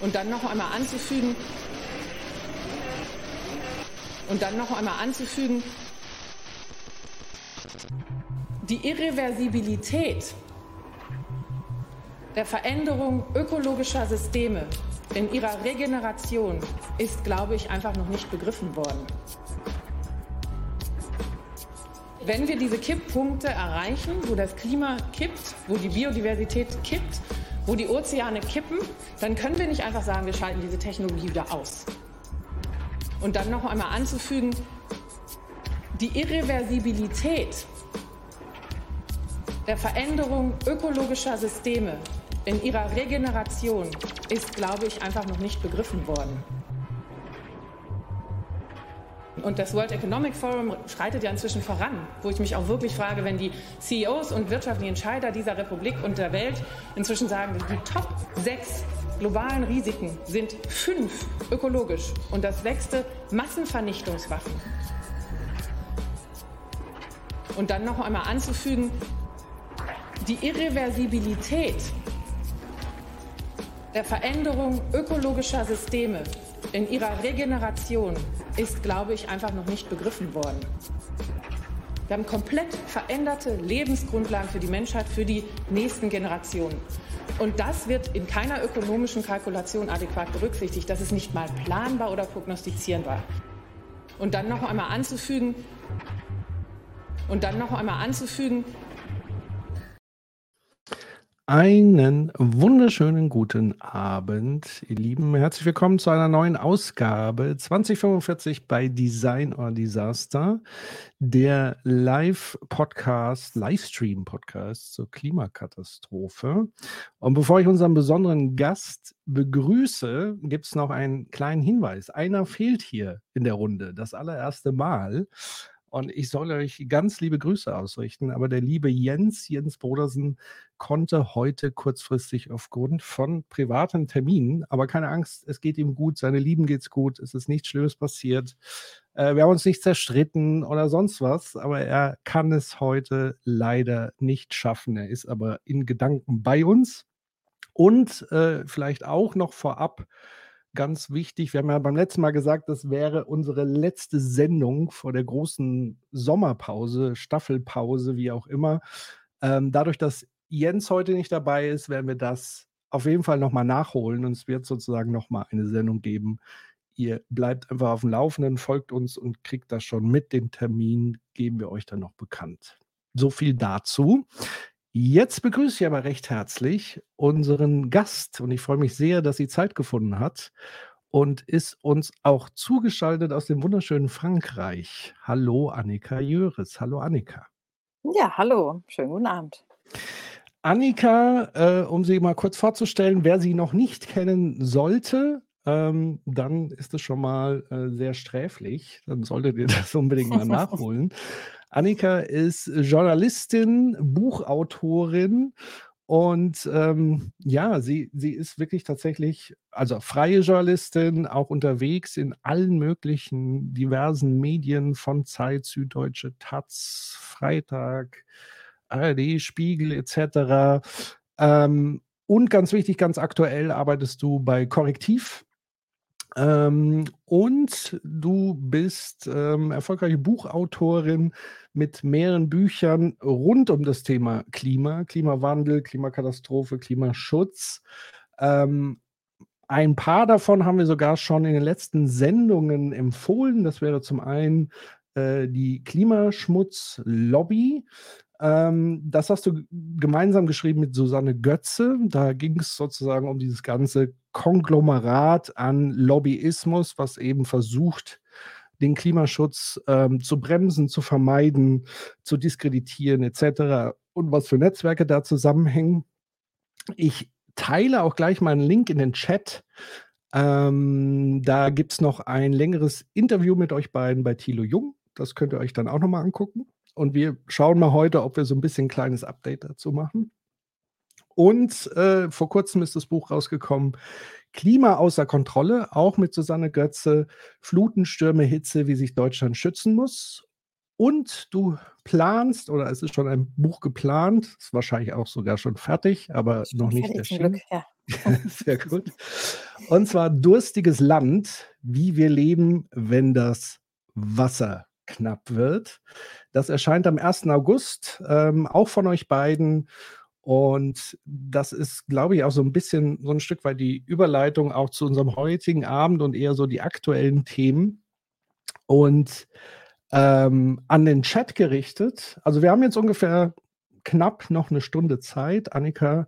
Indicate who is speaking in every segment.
Speaker 1: Und dann noch einmal anzufügen, und dann noch einmal anzufügen, die Irreversibilität der Veränderung ökologischer Systeme in ihrer Regeneration ist, glaube ich, einfach noch nicht begriffen worden. Wenn wir diese Kipppunkte erreichen, wo das Klima kippt, wo die Biodiversität kippt, wo die Ozeane kippen, dann können wir nicht einfach sagen, wir schalten diese Technologie wieder aus. Und dann noch einmal anzufügen, die Irreversibilität der Veränderung ökologischer Systeme in ihrer Regeneration ist, glaube ich, einfach noch nicht begriffen worden. Und das World Economic Forum schreitet ja inzwischen voran, wo ich mich auch wirklich frage, wenn die CEOs und wirtschaftlichen Entscheider dieser Republik und der Welt inzwischen sagen, die Top 6 globalen Risiken sind fünf ökologisch und das sechste Massenvernichtungswaffen. Und dann noch einmal anzufügen, die Irreversibilität der Veränderung ökologischer Systeme in ihrer Regeneration ist, glaube ich, einfach noch nicht begriffen worden. Wir haben komplett veränderte Lebensgrundlagen für die Menschheit, für die nächsten Generationen. Und das wird in keiner ökonomischen Kalkulation adäquat berücksichtigt. Das ist nicht mal planbar oder prognostizierbar. Und dann noch einmal anzufügen, und dann noch einmal anzufügen,
Speaker 2: einen wunderschönen guten Abend, ihr Lieben. Herzlich willkommen zu einer neuen Ausgabe 2045 bei Design or Disaster, der Live-Podcast, Livestream-Podcast zur Klimakatastrophe. Und bevor ich unseren besonderen Gast begrüße, gibt es noch einen kleinen Hinweis. Einer fehlt hier in der Runde, das allererste Mal. Und ich soll euch ganz liebe Grüße ausrichten. Aber der liebe Jens, Jens Brodersen, konnte heute kurzfristig aufgrund von privaten Terminen, aber keine Angst, es geht ihm gut, seine Lieben geht's gut, es ist nichts Schlimmes passiert. Äh, wir haben uns nicht zerstritten oder sonst was, aber er kann es heute leider nicht schaffen. Er ist aber in Gedanken bei uns. Und äh, vielleicht auch noch vorab, ganz wichtig. Wir haben ja beim letzten Mal gesagt, das wäre unsere letzte Sendung vor der großen Sommerpause, Staffelpause, wie auch immer. Ähm, dadurch, dass Jens heute nicht dabei ist, werden wir das auf jeden Fall nochmal nachholen und es wird sozusagen nochmal eine Sendung geben. Ihr bleibt einfach auf dem Laufenden, folgt uns und kriegt das schon mit dem Termin, geben wir euch dann noch bekannt. So viel dazu. Jetzt begrüße ich aber recht herzlich unseren Gast und ich freue mich sehr, dass sie Zeit gefunden hat und ist uns auch zugeschaltet aus dem wunderschönen Frankreich. Hallo Annika Jöres. Hallo Annika.
Speaker 3: Ja, hallo. Schönen guten Abend.
Speaker 2: Annika, äh, um sie mal kurz vorzustellen, wer sie noch nicht kennen sollte, ähm, dann ist es schon mal äh, sehr sträflich. Dann solltet ihr das unbedingt mal nachholen. Annika ist Journalistin, Buchautorin und ähm, ja, sie, sie ist wirklich tatsächlich, also freie Journalistin, auch unterwegs in allen möglichen diversen Medien von Zeit, Süddeutsche, Taz, Freitag, ARD, Spiegel etc. Ähm, und ganz wichtig, ganz aktuell arbeitest du bei Korrektiv ähm, und du bist ähm, erfolgreiche Buchautorin mit mehreren Büchern rund um das Thema Klima, Klimawandel, Klimakatastrophe, Klimaschutz. Ähm, ein paar davon haben wir sogar schon in den letzten Sendungen empfohlen. Das wäre zum einen äh, die Klimaschmutzlobby. Ähm, das hast du gemeinsam geschrieben mit Susanne Götze. Da ging es sozusagen um dieses ganze Konglomerat an Lobbyismus, was eben versucht, den Klimaschutz ähm, zu bremsen, zu vermeiden, zu diskreditieren etc. und was für Netzwerke da zusammenhängen. Ich teile auch gleich mal einen Link in den Chat. Ähm, da gibt es noch ein längeres Interview mit euch beiden bei Thilo Jung. Das könnt ihr euch dann auch nochmal angucken. Und wir schauen mal heute, ob wir so ein bisschen ein kleines Update dazu machen. Und äh, vor kurzem ist das Buch rausgekommen, Klima außer Kontrolle, auch mit Susanne Götze, Fluten, Stürme, Hitze, wie sich Deutschland schützen muss. Und du planst, oder es ist schon ein Buch geplant, ist wahrscheinlich auch sogar schon fertig, aber noch nicht erschienen. Ja. Sehr gut. Und zwar durstiges Land, wie wir leben, wenn das Wasser knapp wird. Das erscheint am 1. August, ähm, auch von euch beiden. Und das ist, glaube ich, auch so ein bisschen so ein Stück weit die Überleitung auch zu unserem heutigen Abend und eher so die aktuellen Themen. Und ähm, an den Chat gerichtet. Also wir haben jetzt ungefähr knapp noch eine Stunde Zeit. Annika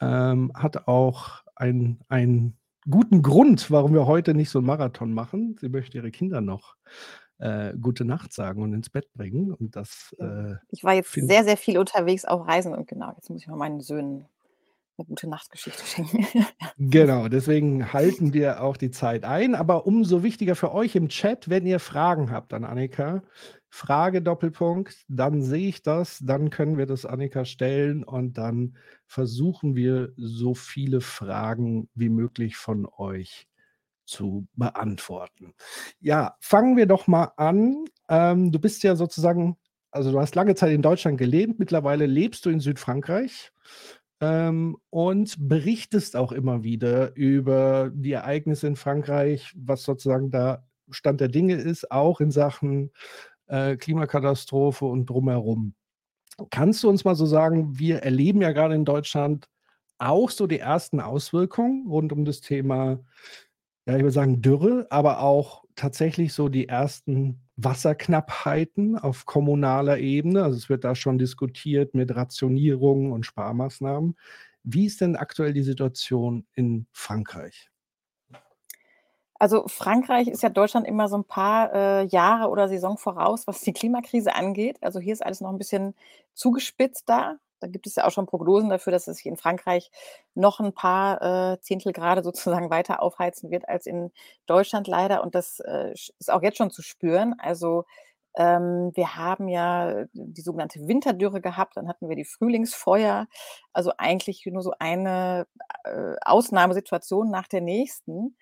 Speaker 2: ähm, hat auch einen guten Grund, warum wir heute nicht so einen Marathon machen. Sie möchte ihre Kinder noch äh, gute Nacht sagen und ins Bett bringen. Und das,
Speaker 3: äh, ich war jetzt sehr, sehr viel unterwegs auf Reisen und genau, jetzt muss ich mal meinen Söhnen eine gute Nachtgeschichte schenken.
Speaker 2: genau, deswegen halten wir auch die Zeit ein. Aber umso wichtiger für euch im Chat, wenn ihr Fragen habt an Annika, Frage Doppelpunkt, dann sehe ich das, dann können wir das Annika stellen und dann versuchen wir so viele Fragen wie möglich von euch zu beantworten. Ja, fangen wir doch mal an. Ähm, du bist ja sozusagen, also du hast lange Zeit in Deutschland gelebt, mittlerweile lebst du in Südfrankreich ähm, und berichtest auch immer wieder über die Ereignisse in Frankreich, was sozusagen da Stand der Dinge ist, auch in Sachen äh, Klimakatastrophe und drumherum. Kannst du uns mal so sagen, wir erleben ja gerade in Deutschland auch so die ersten Auswirkungen rund um das Thema ja, ich würde sagen Dürre, aber auch tatsächlich so die ersten Wasserknappheiten auf kommunaler Ebene. Also es wird da schon diskutiert mit Rationierungen und Sparmaßnahmen. Wie ist denn aktuell die Situation in Frankreich?
Speaker 3: Also Frankreich ist ja Deutschland immer so ein paar äh, Jahre oder Saison voraus, was die Klimakrise angeht. Also hier ist alles noch ein bisschen zugespitzt da. Da gibt es ja auch schon Prognosen dafür, dass es hier in Frankreich noch ein paar äh, Zehntelgrade sozusagen weiter aufheizen wird als in Deutschland leider. Und das äh, ist auch jetzt schon zu spüren. Also ähm, wir haben ja die sogenannte Winterdürre gehabt, dann hatten wir die Frühlingsfeuer. Also eigentlich nur so eine äh, Ausnahmesituation nach der nächsten.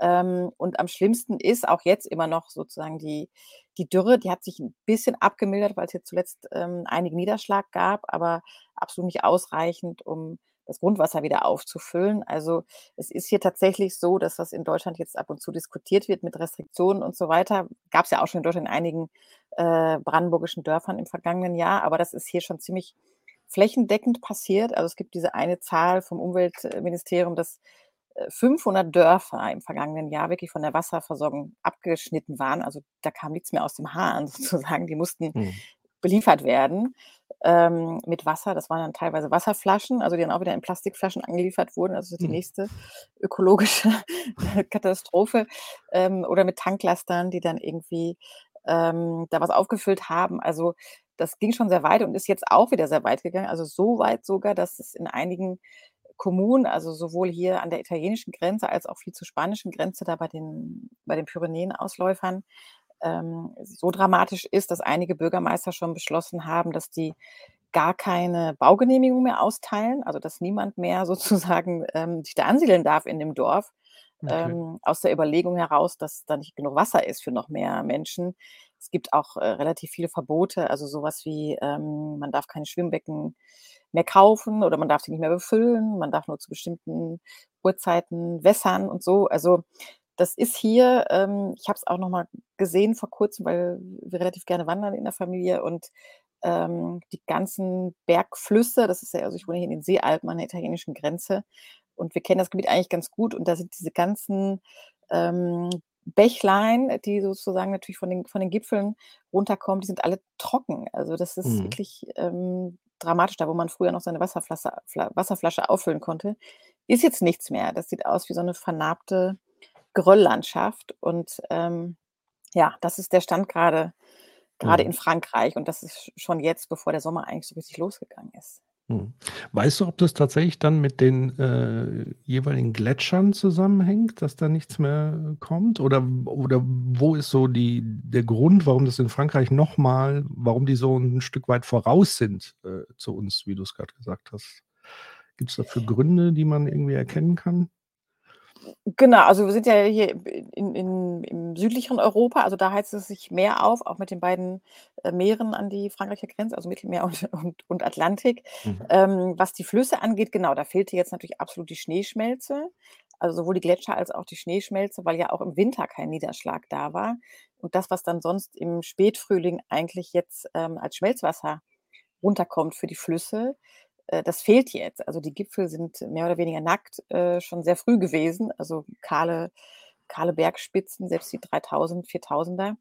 Speaker 3: Ähm, und am schlimmsten ist auch jetzt immer noch sozusagen die, die Dürre. Die hat sich ein bisschen abgemildert, weil es jetzt zuletzt ähm, einigen Niederschlag gab, aber absolut nicht ausreichend, um das Grundwasser wieder aufzufüllen. Also es ist hier tatsächlich so, dass das in Deutschland jetzt ab und zu diskutiert wird mit Restriktionen und so weiter. Gab es ja auch schon in Deutschland in einigen äh, brandenburgischen Dörfern im vergangenen Jahr, aber das ist hier schon ziemlich flächendeckend passiert. Also es gibt diese eine Zahl vom Umweltministerium, dass 500 Dörfer im vergangenen Jahr wirklich von der Wasserversorgung abgeschnitten waren. Also da kam nichts mehr aus dem Hahn sozusagen. Die mussten mhm. beliefert werden ähm, mit Wasser. Das waren dann teilweise Wasserflaschen, also die dann auch wieder in Plastikflaschen angeliefert wurden. Also die mhm. nächste ökologische Katastrophe. Ähm, oder mit Tanklastern, die dann irgendwie ähm, da was aufgefüllt haben. Also das ging schon sehr weit und ist jetzt auch wieder sehr weit gegangen. Also so weit sogar, dass es in einigen Kommunen, also sowohl hier an der italienischen Grenze als auch viel zur spanischen Grenze, da bei den, bei den Pyrenäen-Ausläufern, ähm, so dramatisch ist, dass einige Bürgermeister schon beschlossen haben, dass die gar keine Baugenehmigung mehr austeilen, also dass niemand mehr sozusagen ähm, sich da ansiedeln darf in dem Dorf, okay. ähm, aus der Überlegung heraus, dass da nicht genug Wasser ist für noch mehr Menschen. Es gibt auch äh, relativ viele Verbote, also sowas wie, ähm, man darf keine Schwimmbecken mehr kaufen oder man darf sie nicht mehr befüllen, man darf nur zu bestimmten Uhrzeiten wässern und so. Also das ist hier, ähm, ich habe es auch noch mal gesehen vor kurzem, weil wir relativ gerne wandern in der Familie und ähm, die ganzen Bergflüsse, das ist ja, also ich wohne hier in den Seealpen an der italienischen Grenze und wir kennen das Gebiet eigentlich ganz gut und da sind diese ganzen ähm, Bächlein, die sozusagen natürlich von den, von den Gipfeln runterkommen, die sind alle trocken. Also das ist mhm. wirklich ähm, dramatisch, da wo man früher noch seine Wasserflasche, Wasserflasche auffüllen konnte, ist jetzt nichts mehr. Das sieht aus wie so eine vernarbte Gerölllandschaft. Und ähm, ja, das ist der Stand gerade gerade mhm. in Frankreich. Und das ist schon jetzt, bevor der Sommer eigentlich so richtig losgegangen ist.
Speaker 2: Hm. Weißt du, ob das tatsächlich dann mit den äh, jeweiligen Gletschern zusammenhängt, dass da nichts mehr kommt? Oder, oder wo ist so die, der Grund, warum das in Frankreich nochmal, warum die so ein Stück weit voraus sind äh, zu uns, wie du es gerade gesagt hast? Gibt es dafür Gründe, die man irgendwie erkennen kann?
Speaker 3: Genau, also wir sind ja hier in in im südlicheren Europa, also da heizt es sich mehr auf, auch mit den beiden, äh, Meeren an die Frankreicher Grenze, also Mittelmeer und und und Atlantik.
Speaker 2: Mhm.
Speaker 3: Ähm, was die Flüsse angeht, genau, da fehlte jetzt natürlich absolut die Schneeschmelze, also sowohl die Gletscher als auch die Schneeschmelze, weil ja auch im Winter kein Niederschlag da war. Und das, was dann sonst im Spätfrühling eigentlich jetzt, ähm, als Schmelzwasser runterkommt für die Flüsse, das fehlt jetzt. Also die Gipfel sind mehr oder weniger nackt, äh, schon sehr früh gewesen, also kahle kahle Bergspitzen, selbst die 3000, 4000er.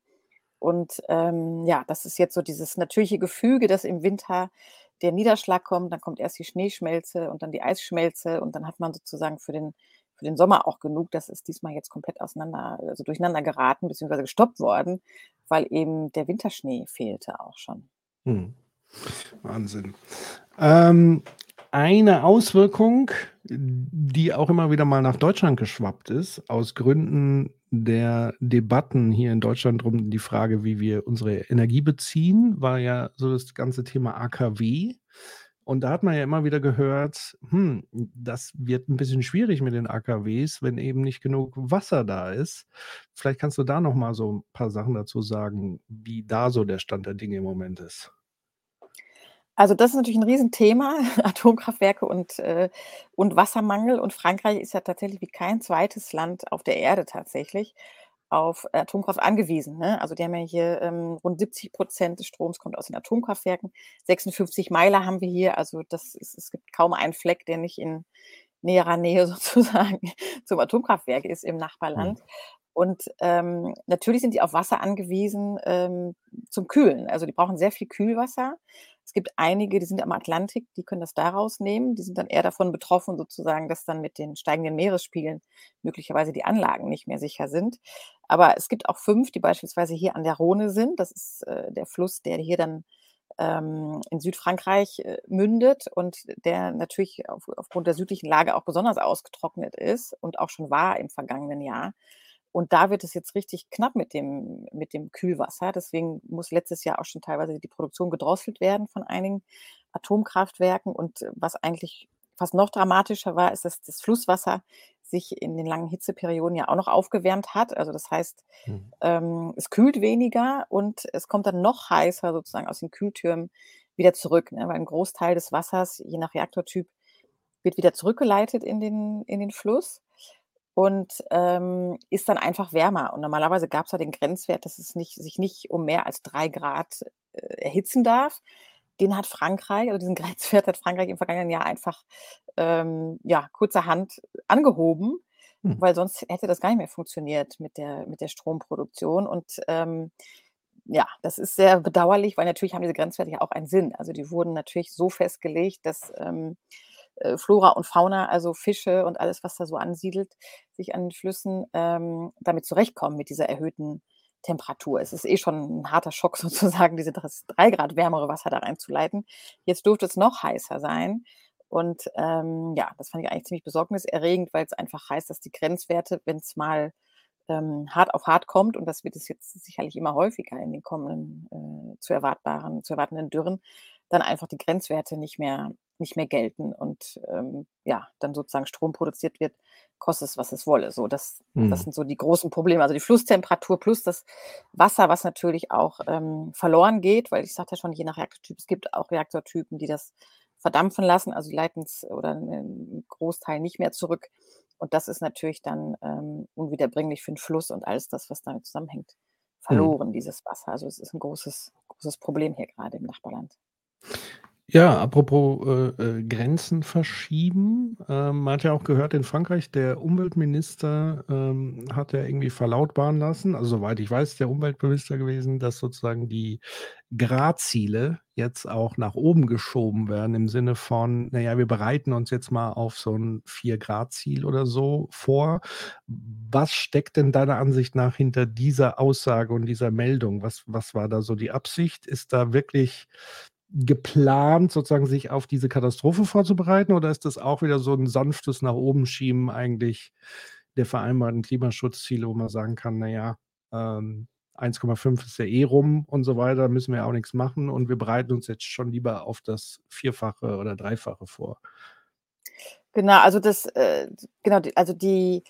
Speaker 3: Und, ähm, ja, das ist jetzt so dieses natürliche Gefüge, dass im Winter der Niederschlag kommt, dann kommt erst die Schneeschmelze und dann die Eisschmelze und dann hat man sozusagen für den für den Sommer auch genug. Das ist diesmal jetzt komplett auseinander also durcheinander geraten beziehungsweise gestoppt worden, weil eben der Winterschnee fehlte auch schon.
Speaker 2: Mhm. Wahnsinn. Ähm, eine Auswirkung, die auch immer wieder mal nach Deutschland geschwappt ist, aus Gründen der Debatten hier in Deutschland drum die Frage, wie wir unsere Energie beziehen, war ja so das ganze Thema AKW. Und da hat man ja immer wieder gehört, hm, das wird ein bisschen schwierig mit den AKWs, wenn eben nicht genug Wasser da ist. Vielleicht kannst du da noch mal so ein paar Sachen dazu sagen, wie da so der Stand der Dinge im Moment ist.
Speaker 3: Also, das ist natürlich 'n Riesenthema, Atomkraftwerke und, äh und Wassermangel. Und Frankreich ist ja tatsächlich wie kein zweites Land auf der Erde tatsächlich auf Atomkraft angewiesen, ne? Also, die haben ja hier, ähm, rund 70% des Stroms kommt aus den Atomkraftwerken. 56 Meiler haben wir hier, also das ist es gibt kaum einen Fleck, der nicht in näherer Nähe sozusagen zum Atomkraftwerk ist im
Speaker 2: Mhm.
Speaker 3: Nachbarland. Und, ähm, natürlich sind die auf Wasser angewiesen, ähm, zum Kühlen. Also, die brauchen sehr viel Kühlwasser. Es gibt einige, die sind am Atlantik, die können das da rausnehmen. Die sind dann eher davon betroffen sozusagen, dass dann mit den steigenden Meeresspiegeln möglicherweise die Anlagen nicht mehr sicher sind. Aber es gibt auch 5, die beispielsweise hier an der Rhone sind. Das ist, äh, der Fluss, der hier dann, ähm, in Südfrankreich, äh, mündet und der natürlich auf aufgrund der südlichen Lage auch besonders ausgetrocknet ist und auch schon war im vergangenen Jahr. Und da wird es jetzt richtig knapp mit dem mit dem Kühlwasser. Deswegen muss letztes Jahr auch schon teilweise die Produktion gedrosselt werden von einigen Atomkraftwerken. Und äh, was eigentlich fast noch dramatischer war, ist, dass das Flusswasser sich in den langen Hitzeperioden ja auch noch aufgewärmt hat. Also das heißt,
Speaker 2: Mhm.
Speaker 3: ähm, es kühlt weniger und es kommt dann noch heißer sozusagen aus den Kühltürmen wieder zurück, ne? Weil ein Großteil des Wassers, je nach Reaktortyp, wird wieder zurückgeleitet in den in den Fluss und, ähm, ist dann einfach wärmer. Und normalerweise gab es ja den Grenzwert, dass es nicht sich nicht um mehr als 3 Grad äh, erhitzen darf. Den hat Frankreich also diesen Grenzwert hat Frankreich im vergangenen Jahr einfach, ähm, ja, kurzerhand angehoben,
Speaker 2: Hm.
Speaker 3: weil sonst hätte das gar nicht mehr funktioniert mit der mit der Stromproduktion. Und, ähm, ja, das ist sehr bedauerlich, weil natürlich haben diese Grenzwerte ja auch einen Sinn. Also, die wurden natürlich so festgelegt, dass, ähm, äh, Flora und Fauna, also Fische und alles, was da so ansiedelt, sich an den Flüssen, ähm, damit zurechtkommen mit dieser erhöhten Temperatur. Es ist eh schon 'n harter Schock sozusagen, diese dres 3 Grad wärmere Wasser da reinzuleiten. Jetzt durfte es noch heißer sein. Und, ähm, ja, das fand ich eigentlich ziemlich besorgniserregend, weil's einfach heißt, dass die Grenzwerte, wenn's mal, ähm, hart auf hart kommt, und das wird es jetzt sicherlich immer häufiger in den kommenden, äh, zu erwartbaren zu erwartenden Dürren, dann einfach die Grenzwerte nicht mehr nicht mehr gelten und, ähm, ja, dann sozusagen Strom produziert wird, koste es, was es wolle. So, das das
Speaker 2: Mhm.
Speaker 3: sind so die großen Probleme. Also, die Flusstemperatur plus das Wasser, was natürlich auch, ähm, verloren geht, weil ich sagte ja schon, je nach Reaktortyp es gibt auch Reaktortypen, die das verdampfen lassen, also, die leiten's oder 'nen Großteil nicht mehr zurück. Und das ist natürlich dann, ähm, unwiederbringlich für 'n Fluss und alles das, was damit zusammenhängt,
Speaker 2: Mhm.
Speaker 3: verloren, dieses Wasser. Also, es ist 'n großes großes Problem hier grade im Nachbarland.
Speaker 2: Ja, apropos, äh, äh, Grenzen verschieben. Ähm, man hat ja auch gehört, in Frankreich, der Umweltminister, ähm, hat ja irgendwie verlautbaren lassen, also soweit ich weiß, der Umweltminister gewesen, dass sozusagen die Gradziele jetzt auch nach oben geschoben werden im Sinne von: „Na ja, wir bereiten uns jetzt mal auf so 'n 4 C oder so vor.“ Was steckt denn deiner Ansicht nach hinter dieser Aussage und dieser Meldung? Was was war da so die Absicht? Ist da wirklich geplant, sozusagen sich auf diese Katastrophe vorzubereiten oder ist das auch wieder so 'n sanftes nach oben schieben eigentlich der vereinbarten Klimaschutzziele, wo man sagen kann: „Na ja, ähm, 1,5 ist ja eh rum und so weiter, müssen wir auch nix machen und wir bereiten uns jetzt schon lieber auf das Vierfache oder Dreifache vor?“
Speaker 3: Genau, also das, äh, genau, also die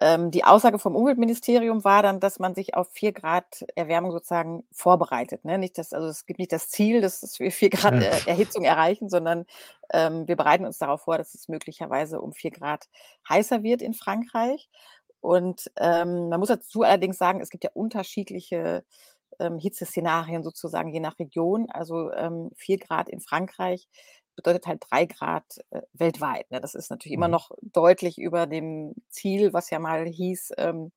Speaker 3: ähm, die Aussage vom Umweltministerium war dann, dass man sich auf 4 Grad Erwärmung sozusagen vorbereitet, ne? Nicht das also, es gibt nicht das Ziel, dass wir 4 Grad
Speaker 2: Ja.
Speaker 3: äh, Erhitzung erreichen, sondern, ähm, wir bereiten uns darauf vor, dass es möglicherweise um 4 Grad heißer wird in Frankreich. Und, ähm, man muss dazu allerdings sagen, es gibt ja unterschiedliche, ähm, Hitzeszenarien sozusagen je nach Region. Also, ähm, 4 Grad in Frankreich bedeutet halt 3 Grad, äh, weltweit, ne? Das ist natürlich immer
Speaker 2: Mhm.
Speaker 3: noch deutlich über dem Ziel, was ja mal hieß, ähm,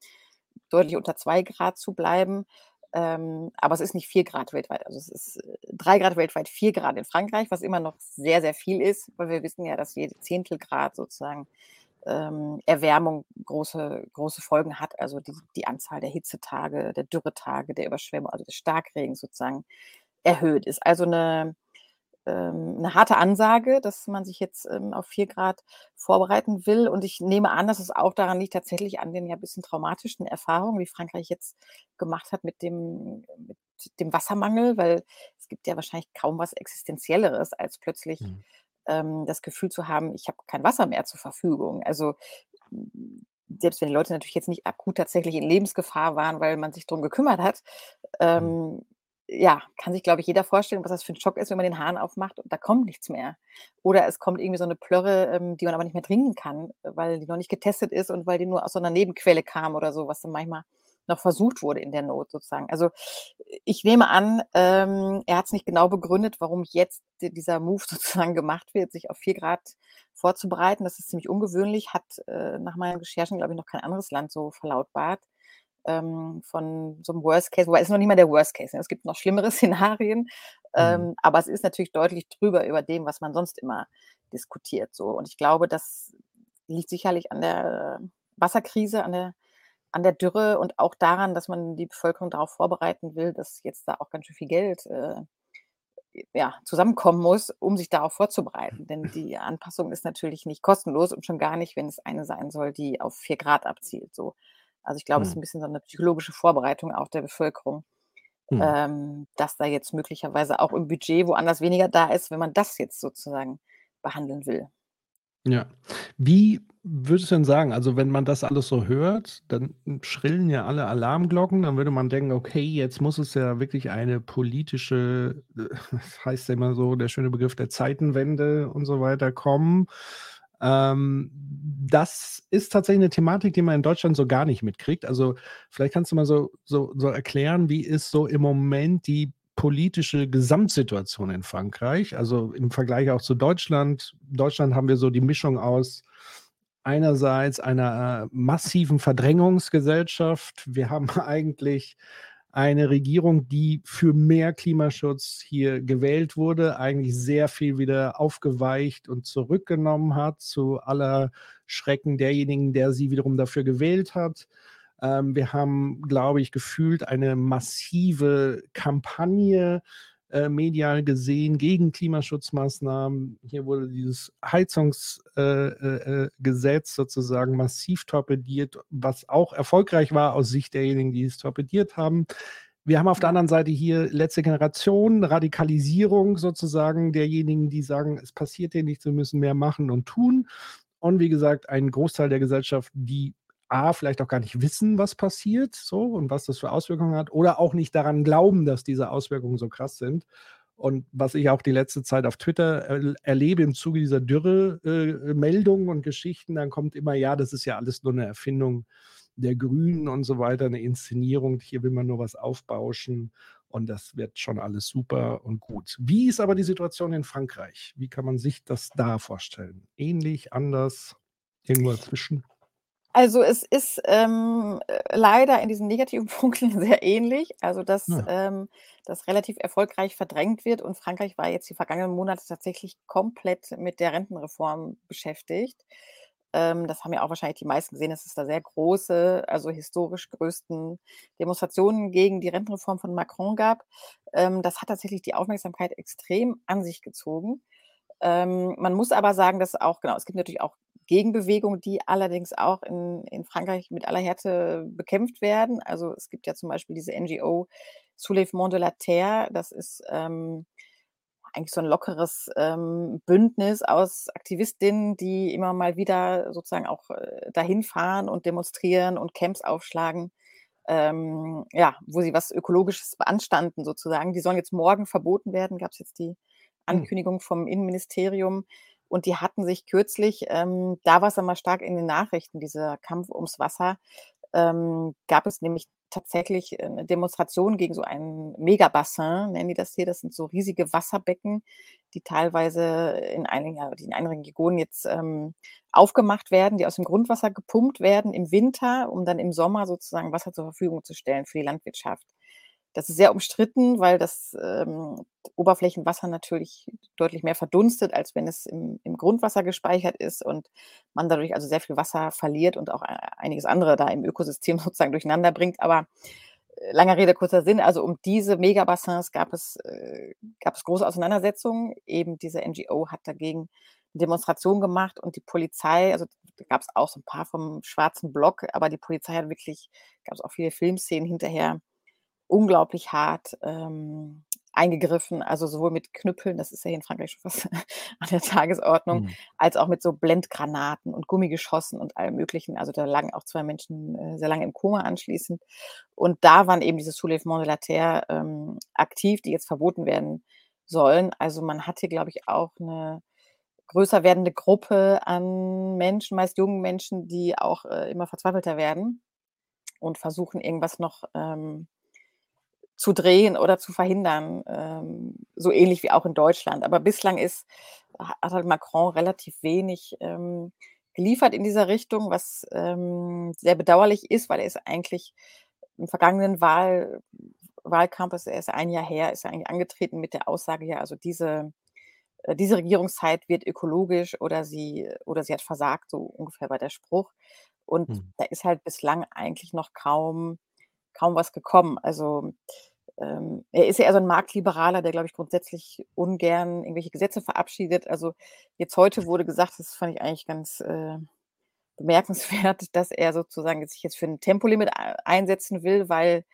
Speaker 3: deutlich unter 2 Grad zu bleiben. Ähm, aber es ist nicht 4 Grad weltweit. Also, es ist, äh, 3 Grad weltweit, 4 Grad in Frankreich, was immer noch sehr, sehr viel ist, weil wir wissen ja, dass jede Zehntelgrad sozusagen, ähm, Erwärmung große große Folgen hat. Also, die die Anzahl der Hitzetage, der Dürretage, der Überschwemmung, also des Starkregens sozusagen erhöht. Ist also 'ne ähm, 'ne harte Ansage, dass man sich jetzt, ähm, auf 4 Grad vorbereiten will. Und ich nehme an, dass es auch daran liegt tatsächlich an den ja bisschen traumatischen Erfahrungen, die Frankreich jetzt gemacht hat mit dem mit dem Wassermangel, weil es gibt ja wahrscheinlich kaum was Existenzielleres, als plötzlich,
Speaker 2: Mhm.
Speaker 3: ähm, das Gefühl zu haben: „Ich habe kein Wasser mehr zur Verfügung.“ Also, hm, selbst wenn die Leute natürlich jetzt nicht akut tatsächlich in Lebensgefahr waren, weil man sich drum gekümmert hat,
Speaker 2: Mhm.
Speaker 3: ähm, ja, kann sich, glaube ich, jeder vorstellen, was das für 'n Schock ist, wenn man den Hahn aufmacht und da kommt nichts mehr. Oder es kommt irgendwie so 'ne Plörre, ähm, die man aber nicht mehr trinken kann, weil die noch nicht getestet ist und weil die nur aus so 'ner Nebenquelle kam oder so, was dann manchmal noch versucht wurde in der Not sozusagen. Also, ich nehme an, ähm, er hat's nicht genau begründet, warum jetzt di dieser Move sozusagen gemacht wird, sich auf 4 Grad vorzubereiten. Das ist ziemlich ungewöhnlich, hat, äh, nach meinen Recherchen, glaube ich, noch kein anderes Land so verlautbart, ähm, von so 'nem Worst Case wobei ist noch nicht mal der Worst Case, ne? Es gibt noch schlimmere Szenarien,
Speaker 2: Mhm.
Speaker 3: ähm, aber es ist natürlich deutlich drüber über dem, was man sonst immer diskutiert so. Und ich glaube, das liegt sicherlich an der Wasserkrise, an der an der Dürre und auch daran, dass man die Bevölkerung darauf vorbereiten will, dass jetzt da auch ganz schön viel Geld, äh, ja, zusammenkommen muss, um sich darauf vorzubereiten. Denn die Anpassung ist natürlich nicht kostenlos und schon gar nicht, wenn es eine sein soll, die auf 4 Grad abzielt, so. Also, ich glaube, es ist
Speaker 2: Mhm.
Speaker 3: 'n bisschen so 'ne psychologische Vorbereitung auch der Bevölkerung,
Speaker 2: Mhm.
Speaker 3: ähm, dass da jetzt möglicherweise auch im Budget woanders weniger da ist, wenn man das jetzt sozusagen behandeln will.
Speaker 2: Ja. Wie würdest du denn sagen also, wenn man das alles so hört, dann schrillen ja alle Alarmglocken. Dann würde man denken: „Okay, jetzt muss es ja wirklich eine politische, äh, das heißt ja immer so, der schöne Begriff der Zeitenwende und so weiter kommen.“ Ähm, das ist tatsächlich 'ne Thematik, die man in Deutschland so gar nicht mitkriegt. Also, vielleicht kannst du mal so so so erklären, wie ist so im Moment die politische Gesamtsituation in Frankreich? Also, im Vergleich auch zu Deutschland. Deutschland haben wir so die Mischung aus einerseits einer, äh, massiven Verdrängungsgesellschaft. Wir haben eigentlich eine Regierung, die für mehr Klimaschutz hier gewählt wurde, eigentlich sehr viel wieder aufgeweicht und zurückgenommen hat, zu aller Schrecken derjenigen, der sie wiederum dafür gewählt hat. Ähm, wir haben, glaube ich, gefühlt eine massive Kampagne, äh, medial gesehen gegen Klimaschutzmaßnahmen. Hier wurde dieses Heizungs äh, äh, äh, sozusagen massiv torpediert, was auch erfolgreich war aus Sicht derjenigen, die es torpediert haben. Wir haben auf der anderen Seite hier letzte Generation, Radikalisierung sozusagen derjenigen, die sagen: „Es passiert hier nichts, wir müssen mehr machen und tun.“ Und wie gesagt, ein Großteil der Gesellschaft, die A, vielleicht auch gar nicht wissen, was passiert so und was das für Auswirkungen hat oder auch nicht daran glauben, dass diese Auswirkungen so krass sind. Und was ich auch die letzte Zeit auf Twitter erl erlebe im Zuge dieser Dürre äh, und Geschichten, dann kommt immer: „Ja, das ist ja alles nur 'ne Erfindung der Grünen und so weiter, 'ne Inszenierung. Hier will man nur was aufbauschen und das wird schon alles super und gut.“ Wie ist aber die Situation in Frankreich? Wie kann man sich das da vorstellen? Ähnlich, anders, irgendwo dazwischen?
Speaker 3: Also, es ist, ähm, äh, leider in diesen negativen Punkten sehr ähnlich. Also, dass,
Speaker 2: Ja.
Speaker 3: ähm, das relativ erfolgreich verdrängt wird und Frankreich war jetzt die vergangenen Monate tatsächlich komplett mit der Rentenreform beschäftigt. Ähm, das haben ja auch wahrscheinlich die meisten gesehen, dass es da sehr große, also historisch größten Demonstrationen gegen die Rentenreform von Macron gab. Ähm, das hat tatsächlich die Aufmerksamkeit extrem an sich gezogen. Ähm, man muss aber sagen, dass auch genau, es gibt natürlich auch Gegenbewegungen, die allerdings auch in in Frankreich mit aller Härte bekämpft werden. Also, es gibt ja zum Beispiel diese NGO Soulèvement de la Terre. Das ist, ähm, eigentlich so ein lockeres ähm, Bündnis aus Aktivistinnen, die immer mal wieder sozusagen auch äh, dahin fahren und demonstrieren und Camps aufschlagen, ähm, ja, wo sie was Ökologisches beanstanden sozusagen. Die sollen jetzt morgen verboten werden, gab es jetzt die hm. Ankündigung vom Innenministerium. Und die hatten sich kürzlich, ähm, da war es einmal stark in den Nachrichten, dieser Kampf ums Wasser, ähm, gab es nämlich tatsächlich äh, eine Demonstration gegen so ein Megabassin, nennen die das hier. Das sind so riesige Wasserbecken, die teilweise in einigen, in einigen Regionen jetzt ähm, aufgemacht werden, die aus dem Grundwasser gepumpt werden im Winter, um dann im Sommer sozusagen Wasser zur Verfügung zu stellen für die Landwirtschaft. Das ist sehr umstritten, weil das ähm, Oberflächenwasser natürlich deutlich mehr verdunstet, als wenn es im, im, Grundwasser gespeichert ist und man dadurch also sehr viel Wasser verliert und auch e-, einiges andere da im Ökosystem sozusagen durcheinander bringt. Aber äh, langer Rede, kurzer Sinn, also um diese Megabassins gab es, äh, gab es große Auseinandersetzungen. Eben diese NGO hat dagegen eine Demonstration gemacht und die Polizei, also da gab es auch so ein paar vom schwarzen Block, aber die Polizei hat wirklich, gab es auch viele Filmszenen hinterher, unglaublich hart ähm, eingegriffen, also sowohl mit Knüppeln, das ist ja hier in Frankreich schon fast an der Tagesordnung, mhm. als auch mit so Blendgranaten und Gummigeschossen und allem Möglichen. Also da lagen auch zwei Menschen äh, sehr lange im Koma anschließend. Und da waren eben diese Soulèvement de la Terre ähm, aktiv, die jetzt verboten werden sollen. Also man hatte, glaube ich, auch eine größer werdende Gruppe an Menschen, meist jungen Menschen, die auch äh, immer verzweifelter werden und versuchen, irgendwas noch ähm, zu drehen oder zu verhindern, ähm, so ähnlich wie auch in Deutschland. Aber bislang ist, hat halt Macron relativ wenig ähm, geliefert in dieser Richtung, was ähm, sehr bedauerlich ist, weil er ist eigentlich im vergangenen Wahl, Wahlkampf, ist erst ein Jahr her, ist er eigentlich angetreten mit der Aussage, ja, also diese, äh, diese Regierungszeit wird ökologisch oder sie, oder sie hat versagt, so ungefähr war der Spruch. Und hm. da ist halt bislang eigentlich noch kaum kaum was gekommen. Also ähm, er ist ja eher so ein Marktliberaler, der, glaube ich, grundsätzlich ungern irgendwelche Gesetze verabschiedet. Also jetzt heute wurde gesagt, das fand ich eigentlich ganz äh, bemerkenswert, dass er sozusagen sich jetzt für ein Tempolimit einsetzen will, weil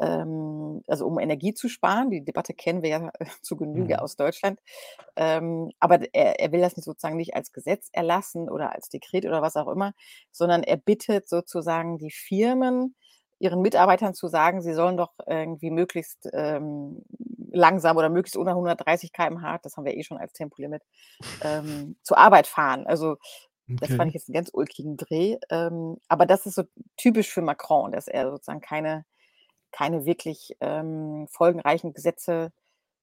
Speaker 3: ähm, also um Energie zu sparen. Die Debatte kennen wir ja zu Genüge mhm. aus Deutschland. Ähm, aber er, er, will das nicht sozusagen nicht als Gesetz erlassen oder als Dekret oder was auch immer, sondern er bittet sozusagen die Firmen, ihren Mitarbeitern zu sagen, sie sollen doch irgendwie möglichst ähm, langsam oder möglichst unter 130 km/h, das haben wir eh schon als Tempolimit, ähm, zur Arbeit fahren. Also das fand ich jetzt einen ganz ulkigen Dreh. Ähm, aber das ist so typisch für Macron, dass er sozusagen keine, keine wirklich ähm, folgenreichen Gesetze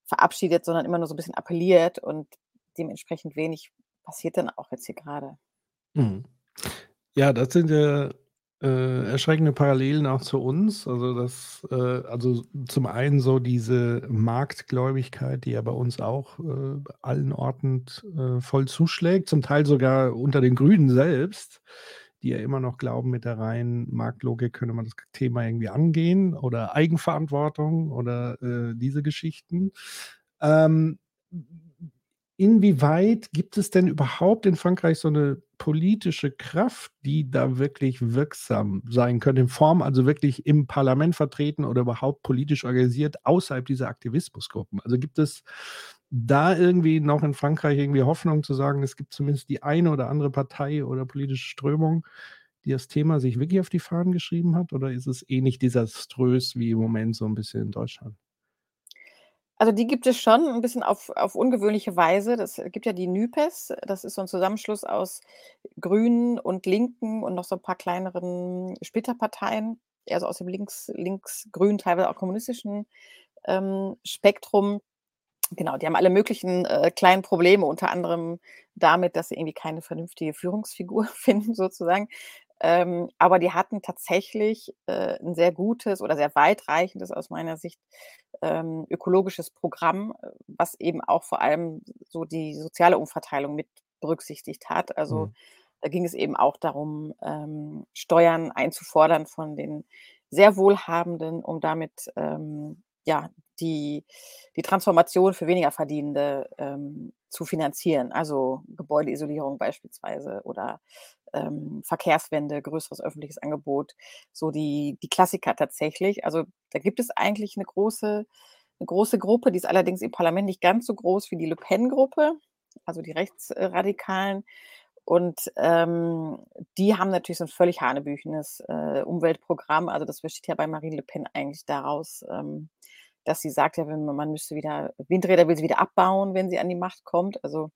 Speaker 3: verabschiedet, sondern immer nur so ein bisschen appelliert und dementsprechend wenig passiert dann auch jetzt hier gerade.
Speaker 2: Mhm. Ja, das sind ja äh, erschreckende Parallelen auch zu uns. Also das, äh, also zum einen so diese Marktgläubigkeit, die ja bei uns auch äh, allen Orten äh, voll zuschlägt, zum Teil sogar unter den Grünen selbst, die ja immer noch glauben, mit der reinen Marktlogik könne man das Thema irgendwie angehen oder Eigenverantwortung oder äh, diese Geschichten. Ähm, inwieweit gibt es denn überhaupt in Frankreich so eine politische Kraft, die da wirklich wirksam sein könnte, in Form also wirklich im Parlament vertreten oder überhaupt politisch organisiert außerhalb dieser Aktivismusgruppen? Also gibt es da irgendwie noch in Frankreich irgendwie Hoffnung zu sagen, es gibt zumindest die eine oder andere Partei oder politische Strömung, die das Thema sich wirklich auf die Fahnen geschrieben hat? Oder ist es ähnlich desaströs wie im Moment so ein bisschen in Deutschland?
Speaker 3: Also, die gibt es schon ein bisschen auf auf ungewöhnliche Weise. Das gibt ja die NUPES. Das ist so ein Zusammenschluss aus Grünen und Linken und noch so ein paar kleineren Splitterparteien, eher so aus dem links links-grün, teilweise auch kommunistischen, ähm, Spektrum. Genau, die haben alle möglichen, äh, kleinen Probleme, unter anderem damit, dass sie irgendwie keine vernünftige Führungsfigur finden sozusagen. Ähm, aber die hatten tatsächlich äh, ein sehr gutes oder sehr weitreichendes aus meiner Sicht ähm, ökologisches Programm, äh, was eben auch vor allem so die soziale Umverteilung mit berücksichtigt hat. Also mhm. da ging es eben auch darum, ähm, Steuern einzufordern von den sehr Wohlhabenden, um damit ähm, ja, die, die Transformation für weniger Verdienende ähm, zu finanzieren. Also Gebäudeisolierung beispielsweise oder ähm, Verkehrswende, größeres öffentliches Angebot, so die, die Klassiker tatsächlich. Also da gibt es eigentlich eine große 'ne große Gruppe, die ist allerdings im Parlament nicht ganz so groß wie die Le Pen-Gruppe, also die Rechtsradikalen. Und, ähm, die haben natürlich so 'n völlig hanebüchenes, äh, Umweltprogramm. Also, das besteht ja bei Marine Le Pen eigentlich daraus, ähm, dass sie sagt, ja, wenn man man müsste wieder Windräder will sie wieder abbauen, wenn sie an die Macht kommt. Also,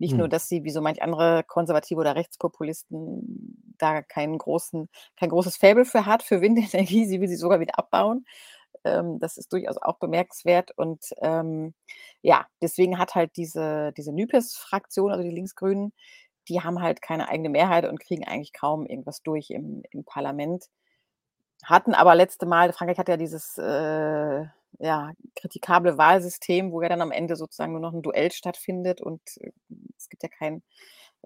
Speaker 3: nicht nur,
Speaker 2: Mhm.
Speaker 3: dass sie wie so manch andere Konservative oder Rechtspopulisten da keinen großen kein großes Faible für hat, für Windenergie, sie will sie sogar wieder abbauen. Ähm, das ist durchaus auch bemerkenswert und, ähm, ja, deswegen hat halt diese diese NUPES-Fraktion, also die Linksgrünen, die haben halt keine eigene Mehrheit und kriegen eigentlich kaum irgendwas durch im im Parlament. Hatten aber letzte Mal Frankreich hat ja dieses, äh, ja, kritikable Wahlsystem, wo ja dann am Ende sozusagen nur noch 'n Duell stattfindet und, äh, es gibt ja kein,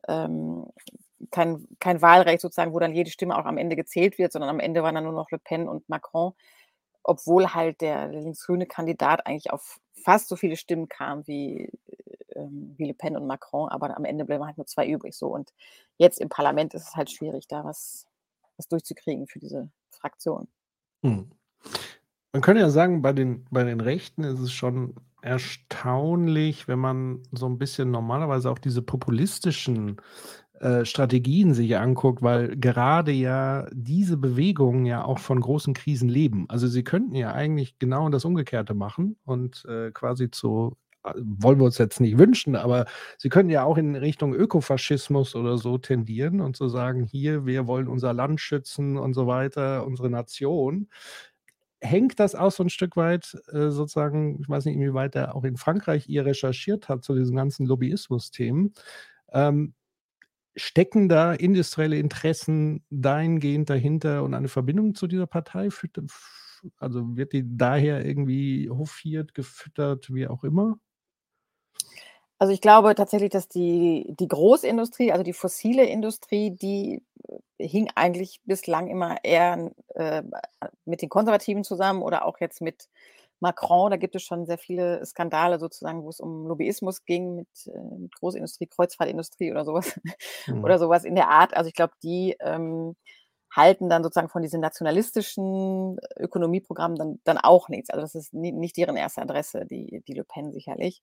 Speaker 3: ähm kein kein Wahlrecht sozusagen, wo dann jede Stimme auch am Ende gezählt wird, sondern am Ende waren dann nur noch Le Pen und Macron, obwohl halt der linksgrüne Kandidat eigentlich auf fast so viele Stimmen kam wie, ähm wie Le Pen und Macron, aber am Ende bleiben halt nur 2 übrig so. Und jetzt im Parlament ist es halt schwierig, da was was durchzukriegen für diese Fraktion.
Speaker 2: Mhm. Man könnte ja sagen, bei den bei den Rechten ist es schon erstaunlich, wenn man so 'n bisschen normalerweise auch diese populistischen, äh, Strategien sich anguckt, weil gerade ja diese Bewegungen ja auch von großen Krisen leben. Also, sie könnten ja eigentlich genau das Umgekehrte machen und, äh, quasi zu wollen wir uns jetzt nicht wünschen, aber sie könnten ja auch in Richtung Ökofaschismus oder so tendieren und zu sagen: „Hier, wir wollen unser Land schützen und so weiter, unsere Nation.“ Hängt das auch so 'n Stück weit, äh, sozusagen ich weiß nicht, inwieweit der auch in Frankreich ihr recherchiert hat zu diesen ganzen Lobbyismus-Themen. Ähm, stecken da industrielle Interessen dahingehend dahinter und eine Verbindung zu dieser Partei? Also, wird die daher irgendwie hofiert, gefüttert, wie auch immer?
Speaker 3: Also, ich glaube tatsächlich, dass die die Großindustrie, also die fossile Industrie, die, äh, hing eigentlich bislang immer eher, äh, mit den Konservativen zusammen oder auch jetzt mit Macron. Da gibt es schon sehr viele Skandale sozusagen, wo es um Lobbyismus ging mit, äh, mit Großindustrie, Kreuzfahrtindustrie oder so was
Speaker 2: Mhm.
Speaker 3: oder so was in der Art. Also, ich glaube, die, ähm, halten dann sozusagen von diesen nationalistischen Ökonomieprogrammen dann dann auch nichts. Also, das ist ni nicht deren erste Adresse, die die Le Pen sicherlich.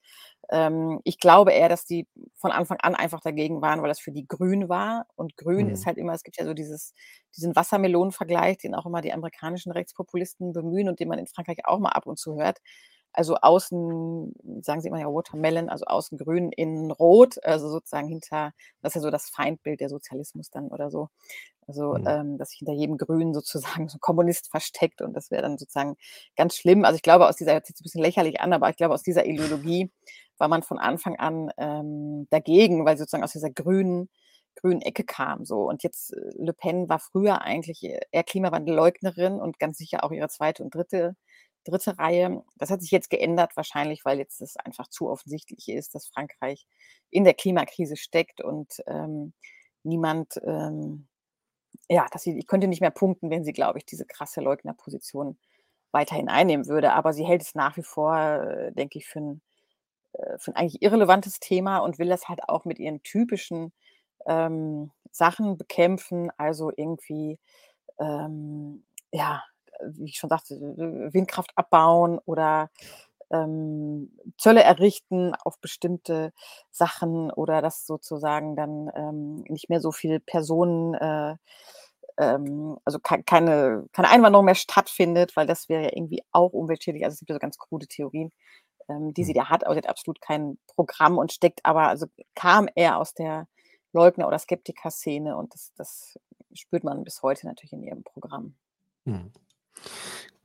Speaker 3: Ähm, ich glaube eher, dass die von Anfang an einfach dagegen waren, weil das für die grün war und grün ist
Speaker 2: Mhm.
Speaker 3: halt immer es gibt ja so dieses diesen Wassermelonen-Vergleich, den auch immer die amerikanischen Rechtspopulisten bemühen und den man in Frankreich auch mal ab und zu hört. Also, außen sagen sie immer ja Watermelon, also außen grün, innen rot, also sozusagen hinter das ist ja so das Feindbild der Sozialismus dann oder so. Also,
Speaker 2: Mhm.
Speaker 3: ähm, dass sich hinter jedem Grünen sozusagen so 'n Kommunist versteckt und das wäre dann sozusagen ganz schlimm. Also, ich glaube, aus dieser jetzt 'n bisschen lächerlich an, aber ich glaube, aus dieser Ideologie war man von Anfang an, ähm, dagegen, weil sie sozusagen aus dieser grünen grünen Ecke kam so. Und jetzt äh, Le Pen war früher eigentlich eher Klimawandelleugnerin und ganz sicher auch ihre 2. und 3. 3. Reihe. Das hat sich jetzt geändert, wahrscheinlich, weil jetzt es einfach zu offensichtlich ist, dass Frankreich in der Klimakrise steckt und, ähm, niemand, ähm ja, dass sie die könnte nicht mehr punkten, wenn sie, glaube ich, diese krasse Leugnerposition weiterhin einnehmen würde. Aber sie hält es nach wie vor, äh, denke ich, für 'n äh, für 'n eigentlich irrelevantes Thema und will das halt auch mit ihren typischen, ähm, Sachen bekämpfen. Also, irgendwie, ähm, ja, wie ich schon sagte, Windkraft abbauen oder, ähm, Zölle errichten auf bestimmte Sachen oder dass sozusagen dann, ähm, nicht mehr so viel Personen, äh, ähm also kei keine keine Einwanderung mehr stattfindet, weil das wäre ja irgendwie auch umweltschädlich. Also, es gibt ja so ganz krude Theorien, ähm, die sie
Speaker 2: Mhm.
Speaker 3: da hat, aber sie hat absolut kein Programm und steckt aber also kam eher aus der Leugner oder Skeptiker-Szene und das das spürt man bis heute natürlich in ihrem Programm.
Speaker 2: Mhm.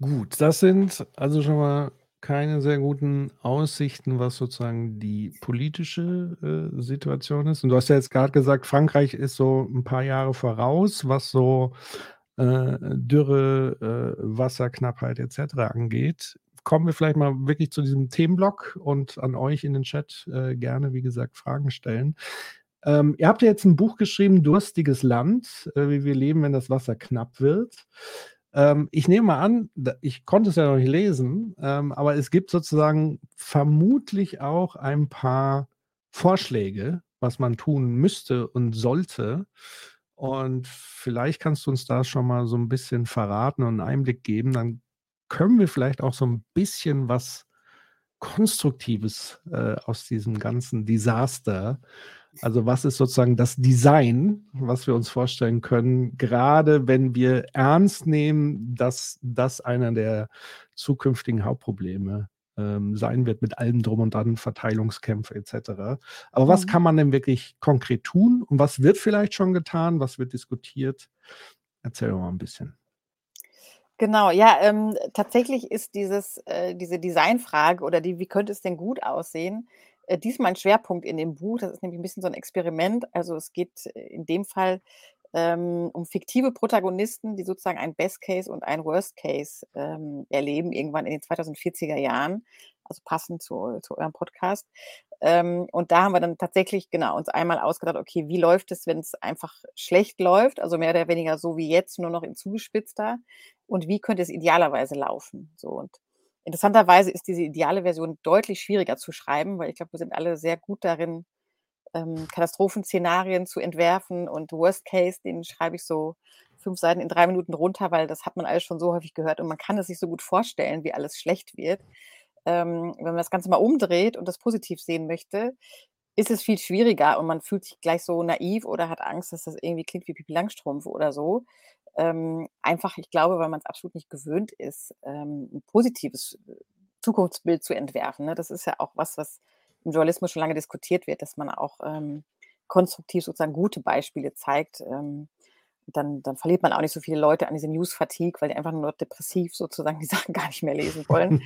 Speaker 2: Gut, das sind also schon mal keine sehr guten Aussichten, was sozusagen die politische, äh, Situation ist. Und du hast ja jetzt grad gesagt, Frankreich ist so 'n paar Jahre voraus, was so, äh, Dürre, äh, Wasserknappheit et cetera angeht. Kommen wir vielleicht mal wirklich zu diesem Themenblock und an euch in den Chat, äh, gerne, wie gesagt, Fragen stellen. Ähm, ihr habt ja jetzt 'n Buch geschrieben, „Durstiges Land, äh, wie wir leben, wenn das Wasser knapp wird.“ Ähm, ich nehme mal an, ich konnte es ja noch nicht lesen, ähm, aber es gibt sozusagen vermutlich auch ein paar Vorschläge, was man tun müsste und sollte. Und vielleicht kannst du uns da schon mal so 'n bisschen verraten und 'n Einblick geben, dann können wir vielleicht auch so 'n bisschen was Konstruktives äh, aus diesem ganzen Desaster? Also was ist sozusagen das Design, was wir uns vorstellen können, gerade wenn wir ernst nehmen, dass das einer der zukünftigen Hauptprobleme ähm, sein wird mit allem drum und dran, Verteilungskämpfe etc. Aber was mhm. kann man denn wirklich konkret tun und was wird vielleicht schon getan, was wird diskutiert? Erzähl doch mal ein bisschen.
Speaker 3: Genau, ja, ähm, tatsächlich ist dieses, äh, diese Designfrage oder die, wie könnte es denn gut aussehen, äh, diesmal ein Schwerpunkt in dem Buch. Das ist nämlich ein bisschen so ein Experiment. Also es geht äh, in dem Fall ähm, um fiktive Protagonisten, die sozusagen ein Best Case und ein Worst Case ähm, erleben, irgendwann in den 2040er Jahren, also passend zu, zu eurem Podcast. Ähm, und da haben wir dann tatsächlich genau uns einmal ausgedacht, okay, wie läuft es, wenn es einfach schlecht läuft, also mehr oder weniger so wie jetzt, nur noch in zugespitzter, und wie könnte es idealerweise laufen? So und interessanterweise ist diese ideale Version deutlich schwieriger zu schreiben, weil ich glaube, wir sind alle sehr gut darin, ähm, Katastrophenszenarien zu entwerfen und Worst Case, den schreibe ich so fünf Seiten in drei Minuten runter, weil das hat man alles schon so häufig gehört und man kann es sich so gut vorstellen, wie alles schlecht wird. Ähm, wenn man das Ganze mal umdreht und das positiv sehen möchte, ist es viel schwieriger und man fühlt sich gleich so naiv oder hat Angst, dass das irgendwie klingt wie Pipi Langstrumpf oder so. Ähm, einfach, ich glaube, weil man es absolut nicht gewöhnt ist, ähm, ein positives äh, Zukunftsbild zu entwerfen. Ne? Das ist ja auch was, was im Journalismus schon lange diskutiert wird, dass man auch ähm, konstruktiv sozusagen gute Beispiele zeigt. Ähm, dann, dann verliert man auch nicht so viele Leute an diese News-Fatigue, weil die einfach nur depressiv sozusagen die Sachen gar nicht mehr lesen wollen.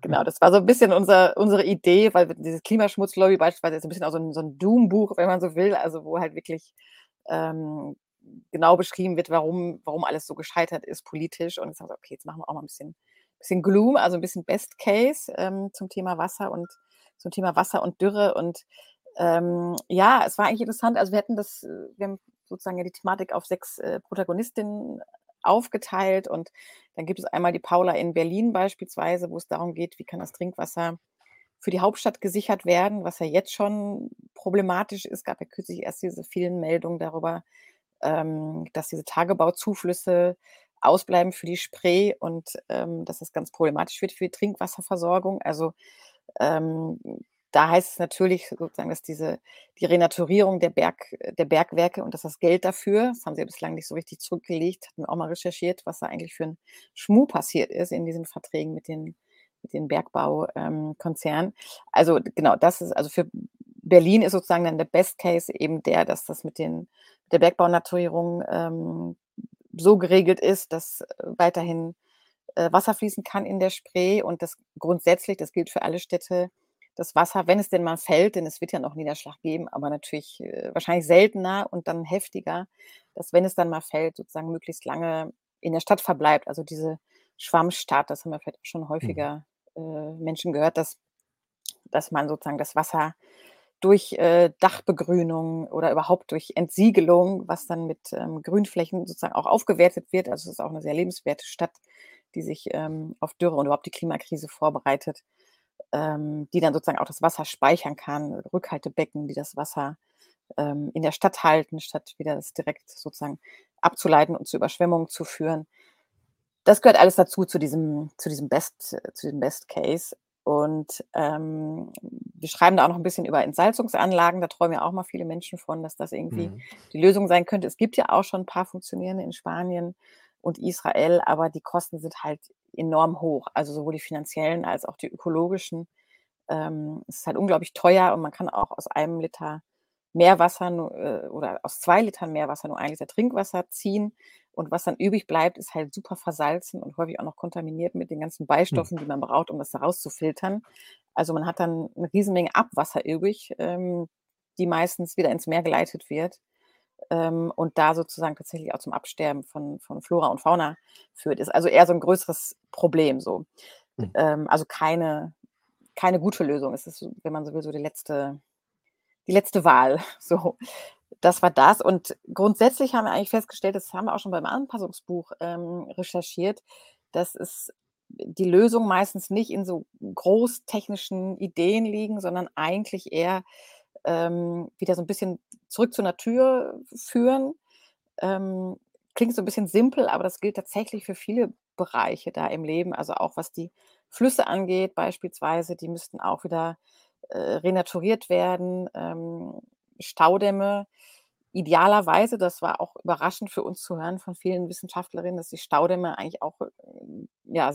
Speaker 3: genau, das war so ein bisschen unser, unsere Idee, weil dieses Klimaschmutzlobby beispielsweise ist ein bisschen auch so ein, so ein Doom-Buch, wenn man so will, also wo halt wirklich ähm, genau beschrieben wird, warum, warum alles so gescheitert ist politisch. Und ich sage, okay, jetzt machen wir auch mal ein bisschen, bisschen Gloom, also ein bisschen Best Case ähm, zum Thema Wasser und zum Thema Wasser und Dürre. Und ähm, ja, es war eigentlich interessant. Also wir hätten das, äh, wir haben sozusagen ja die Thematik auf sechs äh, Protagonistinnen aufgeteilt und dann gibt es einmal die Paula in Berlin beispielsweise, wo es darum geht, wie kann das Trinkwasser für die Hauptstadt gesichert werden, was ja jetzt schon problematisch ist. Es gab ja kürzlich erst diese vielen Meldungen darüber, ähm, dass diese Tagebauzuflüsse ausbleiben für die Spree und ähm, dass das ganz problematisch wird für die Trinkwasserversorgung. Also ähm, da heißt es natürlich sozusagen, dass diese die Renaturierung der, Berg, der Bergwerke und dass das Geld dafür, das haben sie ja bislang nicht so richtig zurückgelegt, hatten wir auch mal recherchiert, was da eigentlich für ein Schmuh passiert ist in diesen Verträgen mit den, mit den Bergbaukonzernen. Ähm, also genau, das ist, also für Berlin ist sozusagen dann der Best Case eben der, dass das mit den, der Bergbaunaturierung ähm, so geregelt ist, dass weiterhin äh, Wasser fließen kann in der Spree und das grundsätzlich, das gilt für alle Städte, das Wasser, wenn es denn mal fällt, denn es wird ja noch Niederschlag geben, aber natürlich äh, wahrscheinlich seltener und dann heftiger, dass wenn es dann mal fällt, sozusagen möglichst lange in der Stadt verbleibt. Also diese Schwammstadt, das haben wir vielleicht auch schon mhm. häufiger äh, Menschen gehört, dass, dass man sozusagen das Wasser durch äh, Dachbegrünung oder überhaupt durch Entsiegelung, was dann mit ähm, Grünflächen sozusagen auch aufgewertet wird. Also es ist auch eine sehr lebenswerte Stadt, die sich ähm, auf Dürre und überhaupt die Klimakrise vorbereitet, ähm, die dann sozusagen auch das Wasser speichern kann, Rückhaltebecken, die das Wasser ähm, in der Stadt halten, statt wieder das direkt sozusagen abzuleiten und zu Überschwemmungen zu führen. Das gehört alles dazu, zu diesem, zu diesem Best, zu diesem Best Case. Und ähm, wir schreiben da auch noch ein bisschen über Entsalzungsanlagen. Da träumen ja auch mal viele Menschen von, dass das irgendwie mhm. die Lösung sein könnte. Es gibt ja auch schon ein paar funktionierende in Spanien und Israel, aber die Kosten sind halt enorm hoch. Also sowohl die finanziellen als auch die ökologischen. Ähm, es ist halt unglaublich teuer und man kann auch aus einem Liter Meerwasser äh, oder aus zwei Litern Meerwasser nur ein Liter Trinkwasser ziehen. Und was dann übrig bleibt, ist halt super versalzen und häufig auch noch kontaminiert mit den ganzen hm. Beistoffen, die man braucht, um das da rauszufiltern. Also man hat dann eine Riesenmenge Abwasser übrig, ähm, die meistens wieder ins Meer geleitet wird ähm, und da sozusagen tatsächlich auch zum Absterben von, von Flora und Fauna führt. Ist also eher so ein größeres Problem so. Mhm. Ähm, also keine, keine gute Lösung. Es ist, wenn man so will, so die letzte, die letzte Wahl. So. Das war das. Und grundsätzlich haben wir eigentlich festgestellt, das haben wir auch schon beim Anpassungsbuch ähm, recherchiert, dass es die Lösung meistens nicht in so großtechnischen Ideen liegen, sondern eigentlich eher ähm, wieder so ein bisschen zurück zur Natur führen. Ähm, klingt so ein bisschen simpel, aber das gilt tatsächlich für viele Bereiche da im Leben, also auch was die Flüsse angeht beispielsweise, die müssten auch wieder äh, renaturiert werden. Ähm, Staudämme, idealerweise, das war auch überraschend für uns zu hören von vielen Wissenschaftlerinnen, dass die Staudämme eigentlich auch äh, ja,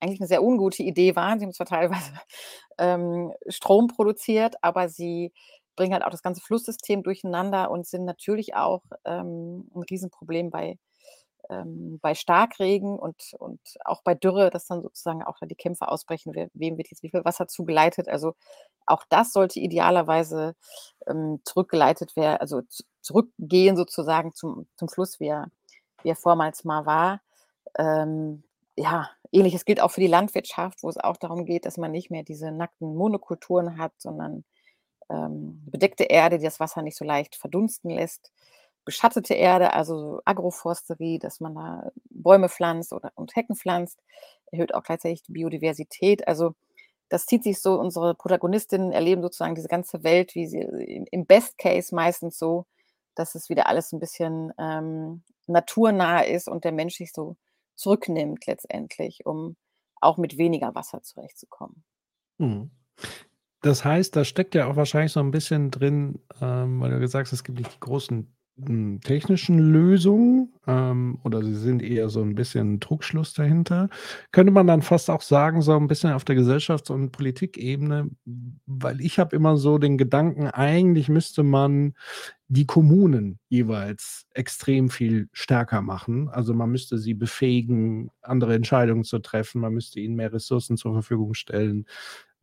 Speaker 3: eigentlich eine sehr ungute Idee waren. Sie haben zwar teilweise ähm, Strom produziert, aber sie bringen halt auch das ganze Flusssystem durcheinander und sind natürlich auch ähm, ein Riesenproblem bei, ähm, bei Starkregen und, und auch bei Dürre, dass dann sozusagen auch da die Kämpfe ausbrechen, wem wird jetzt wie viel Wasser zugeleitet. Also auch das sollte idealerweise ähm, zurückgeleitet werden, also zurückgehen sozusagen zum, zum Fluss, wie er, wie er vormals mal war. Ähm, ja, ähnliches gilt auch für die Landwirtschaft, wo es auch darum geht, dass man nicht mehr diese nackten Monokulturen hat, sondern ähm, bedeckte Erde, die das Wasser nicht so leicht verdunsten lässt. Beschattete Erde, also Agroforsterie, dass man da Bäume pflanzt oder, und Hecken pflanzt, erhöht auch gleichzeitig die Biodiversität. Also das zieht sich so, unsere Protagonistinnen erleben sozusagen diese ganze Welt, wie sie im Best Case meistens so, dass es wieder alles ein bisschen ähm, naturnah ist und der Mensch sich so zurücknimmt letztendlich, um auch mit weniger Wasser zurechtzukommen.
Speaker 2: Mhm. Das heißt, da steckt ja auch wahrscheinlich so ein bisschen drin, ähm, weil du gesagt hast, es gibt nicht die großen hm, technischen Lösungen ähm, oder sie sind eher so ein bisschen Trugschluss dahinter. Könnte man dann fast auch sagen, so ein bisschen auf der Gesellschafts- und Politikebene, weil ich habe immer so den Gedanken, eigentlich müsste man die Kommunen jeweils extrem viel stärker machen. Also man müsste sie befähigen, andere Entscheidungen zu treffen, man müsste ihnen mehr Ressourcen zur Verfügung stellen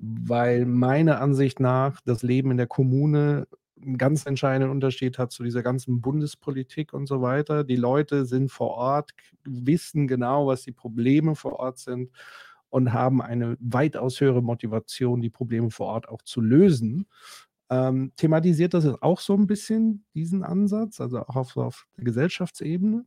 Speaker 2: weil meiner Ansicht nach das Leben in der Kommune einen ganz entscheidenden Unterschied hat zu dieser ganzen Bundespolitik und so weiter. Die Leute sind vor Ort, wissen genau, was die Probleme vor Ort sind und haben eine weitaus höhere Motivation, die Probleme vor Ort auch zu lösen. Ähm, thematisiert das auch so ein bisschen diesen Ansatz, also auch auf, auf der Gesellschaftsebene?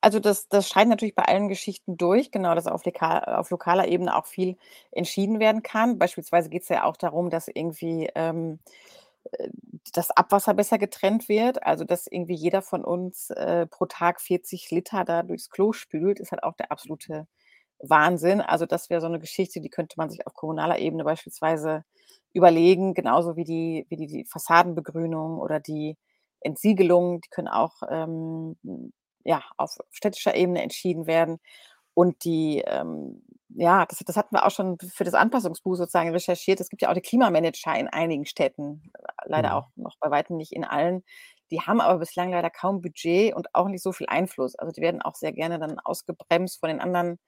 Speaker 3: Also das das scheint natürlich bei allen Geschichten durch, genau, dass auf lekal auf lokaler Ebene auch viel entschieden werden kann. Beispielsweise geht es ja auch darum, dass irgendwie, ähm, äh, das Abwasser besser getrennt wird, also dass irgendwie jeder von uns, äh, pro Tag 40 Liter da durchs Klo spült, ist halt auch der absolute Wahnsinn. Also das wäre so eine Geschichte, die könnte man sich auf kommunaler Ebene beispielsweise überlegen, genauso wie die wie die die Fassadenbegrünung oder die Entsiegelung, die können auch, ähm ja, auf städtischer Ebene entschieden werden. Und die, ähm, ja, das, das hatten wir auch schon für das Anpassungsbuch sozusagen recherchiert. Es gibt ja auch die Klimamanager in einigen Städten, leider mhm. auch noch bei weitem nicht in allen. Die haben aber bislang leider kaum Budget und auch nicht so viel Einfluss. Also die werden auch sehr gerne dann ausgebremst von den anderen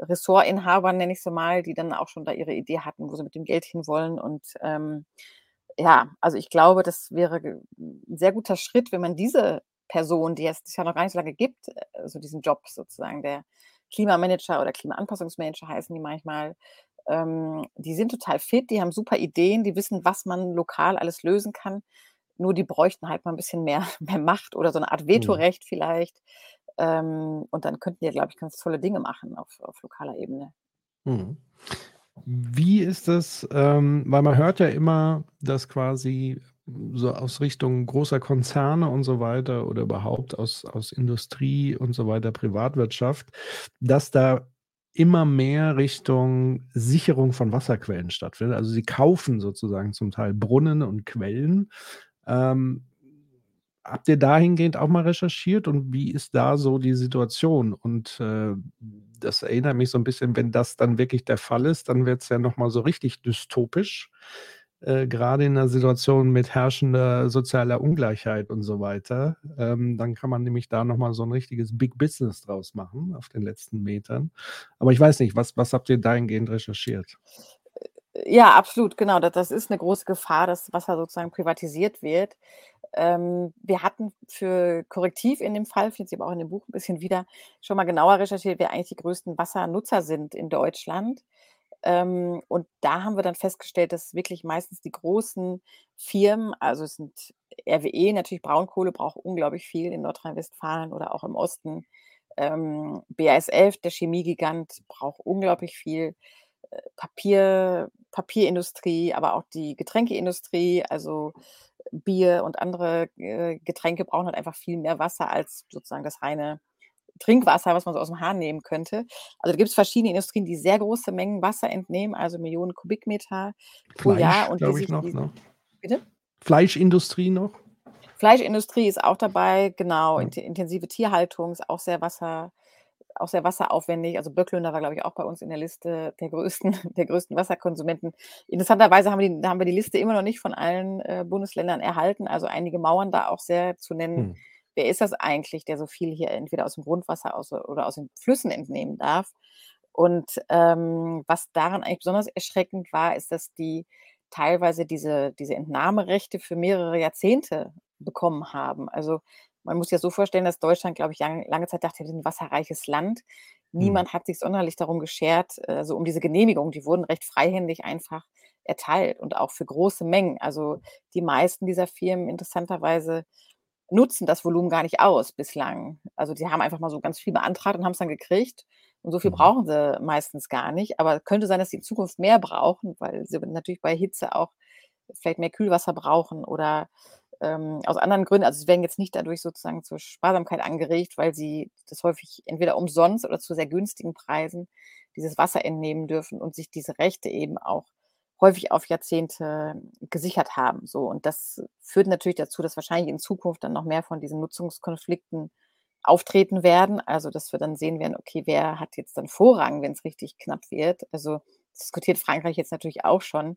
Speaker 3: Ressortinhabern, nenne ich so mal, die dann auch schon da ihre Idee hatten, wo sie mit dem Geld hinwollen. Und ähm, ja, also ich glaube, das wäre ein sehr guter Schritt, wenn man diese Person, die es ja noch gar nicht so lange gibt, äh, so also diesen Job sozusagen, der Klimamanager oder Klimaanpassungsmanager heißen die manchmal, ähm, die sind total fit, die haben super Ideen, die wissen, was man lokal alles lösen kann. Nur die bräuchten halt mal ein bisschen mehr, mehr Macht oder so eine Art mhm. Vetorecht mhm. vielleicht. Ähm, und dann könnten die, glaube ich, ganz tolle Dinge machen auf, auf lokaler Ebene.
Speaker 2: Mhm. Wie ist das, ähm, weil man hört ja immer, dass quasi so aus Richtung großer Konzerne und so weiter oder überhaupt aus, aus Industrie und so weiter, Privatwirtschaft, dass da immer mehr Richtung Sicherung von Wasserquellen stattfindet. Also sie kaufen sozusagen zum Teil Brunnen und Quellen. Ähm, habt ihr dahingehend auch mal recherchiert und wie ist da so die Situation? Und äh, das erinnert mich so ein bisschen, wenn das dann wirklich der Fall ist, dann wird es ja nochmal so richtig dystopisch äh, gerade in einer Situation mit herrschender sozialer Ungleichheit und so weiter, ähm, dann kann man nämlich da nochmal so ein richtiges Big Business draus machen auf den letzten Metern. Aber ich weiß nicht, was, was habt ihr dahingehend recherchiert?
Speaker 3: Ja, absolut, genau. Das, das ist eine große Gefahr, dass Wasser sozusagen privatisiert wird. Ähm, wir hatten für Korrektiv in dem Fall, findet sich aber auch in dem Buch ein bisschen wieder, schon mal genauer recherchiert, wer eigentlich die größten Wassernutzer sind in Deutschland. Ähm, und da haben wir dann festgestellt, dass wirklich meistens die großen Firmen, also es sind RWE, natürlich Braunkohle braucht unglaublich viel in Nordrhein-Westfalen oder auch im Osten. Ähm, BASF, der Chemiegigant, braucht unglaublich viel. Äh, Papier, Papierindustrie, aber auch die Getränkeindustrie, also Bier und andere äh, Getränke brauchen halt einfach viel mehr Wasser als sozusagen das reine Trinkwasser, was man so aus dem Hahn nehmen könnte. Also da gibt es verschiedene Industrien, die sehr große Mengen Wasser entnehmen, also Millionen Kubikmeter pro Jahr. Und
Speaker 2: glaube ich, noch.
Speaker 3: diesen,
Speaker 2: Ne?
Speaker 3: bitte?
Speaker 2: Fleischindustrie noch.
Speaker 3: Fleischindustrie ist auch dabei, genau.
Speaker 2: Ja.
Speaker 3: Int intensive Tierhaltung ist auch sehr Wasser, auch sehr wasseraufwendig. Also Böcklünder war, glaube ich, auch bei uns in der Liste der größten, der größten Wasserkonsumenten. Interessanterweise haben wir, die, haben wir die Liste immer noch nicht von allen äh, Bundesländern erhalten. Also einige Mauern da auch sehr zu nennen.
Speaker 2: Hm.
Speaker 3: Wer ist das eigentlich, der so viel hier entweder aus dem Grundwasser aus, oder aus den Flüssen entnehmen darf? Und ähm, was daran eigentlich besonders erschreckend war, ist, dass die teilweise diese, diese Entnahmerechte für mehrere Jahrzehnte bekommen haben. Also man muss sich das so vorstellen, dass Deutschland, glaube ich, lang, lange Zeit dachte, wir sind ein wasserreiches Land.
Speaker 2: Hm.
Speaker 3: Niemand hat sich sonderlich darum geschert, also um diese Genehmigung. Die wurden recht freihändig einfach erteilt und auch für große Mengen. Also die meisten dieser Firmen interessanterweise nutzen das Volumen gar nicht aus bislang. Also die haben einfach mal so ganz viel beantragt und haben es dann gekriegt. Und so viel
Speaker 2: Mhm.
Speaker 3: brauchen sie meistens gar nicht. Aber könnte sein, dass sie in Zukunft mehr brauchen, weil sie natürlich bei Hitze auch vielleicht mehr Kühlwasser brauchen oder ähm, aus anderen Gründen. Also sie werden jetzt nicht dadurch sozusagen zur Sparsamkeit angeregt, weil sie das häufig entweder umsonst oder zu sehr günstigen Preisen dieses Wasser entnehmen dürfen und sich diese Rechte eben auch häufig auf Jahrzehnte gesichert haben. So und das führt natürlich dazu, dass wahrscheinlich in Zukunft dann noch mehr von diesen Nutzungskonflikten auftreten werden. Also dass wir dann sehen werden, okay, wer hat jetzt dann Vorrang, wenn es richtig knapp wird. Also diskutiert Frankreich jetzt natürlich auch schon.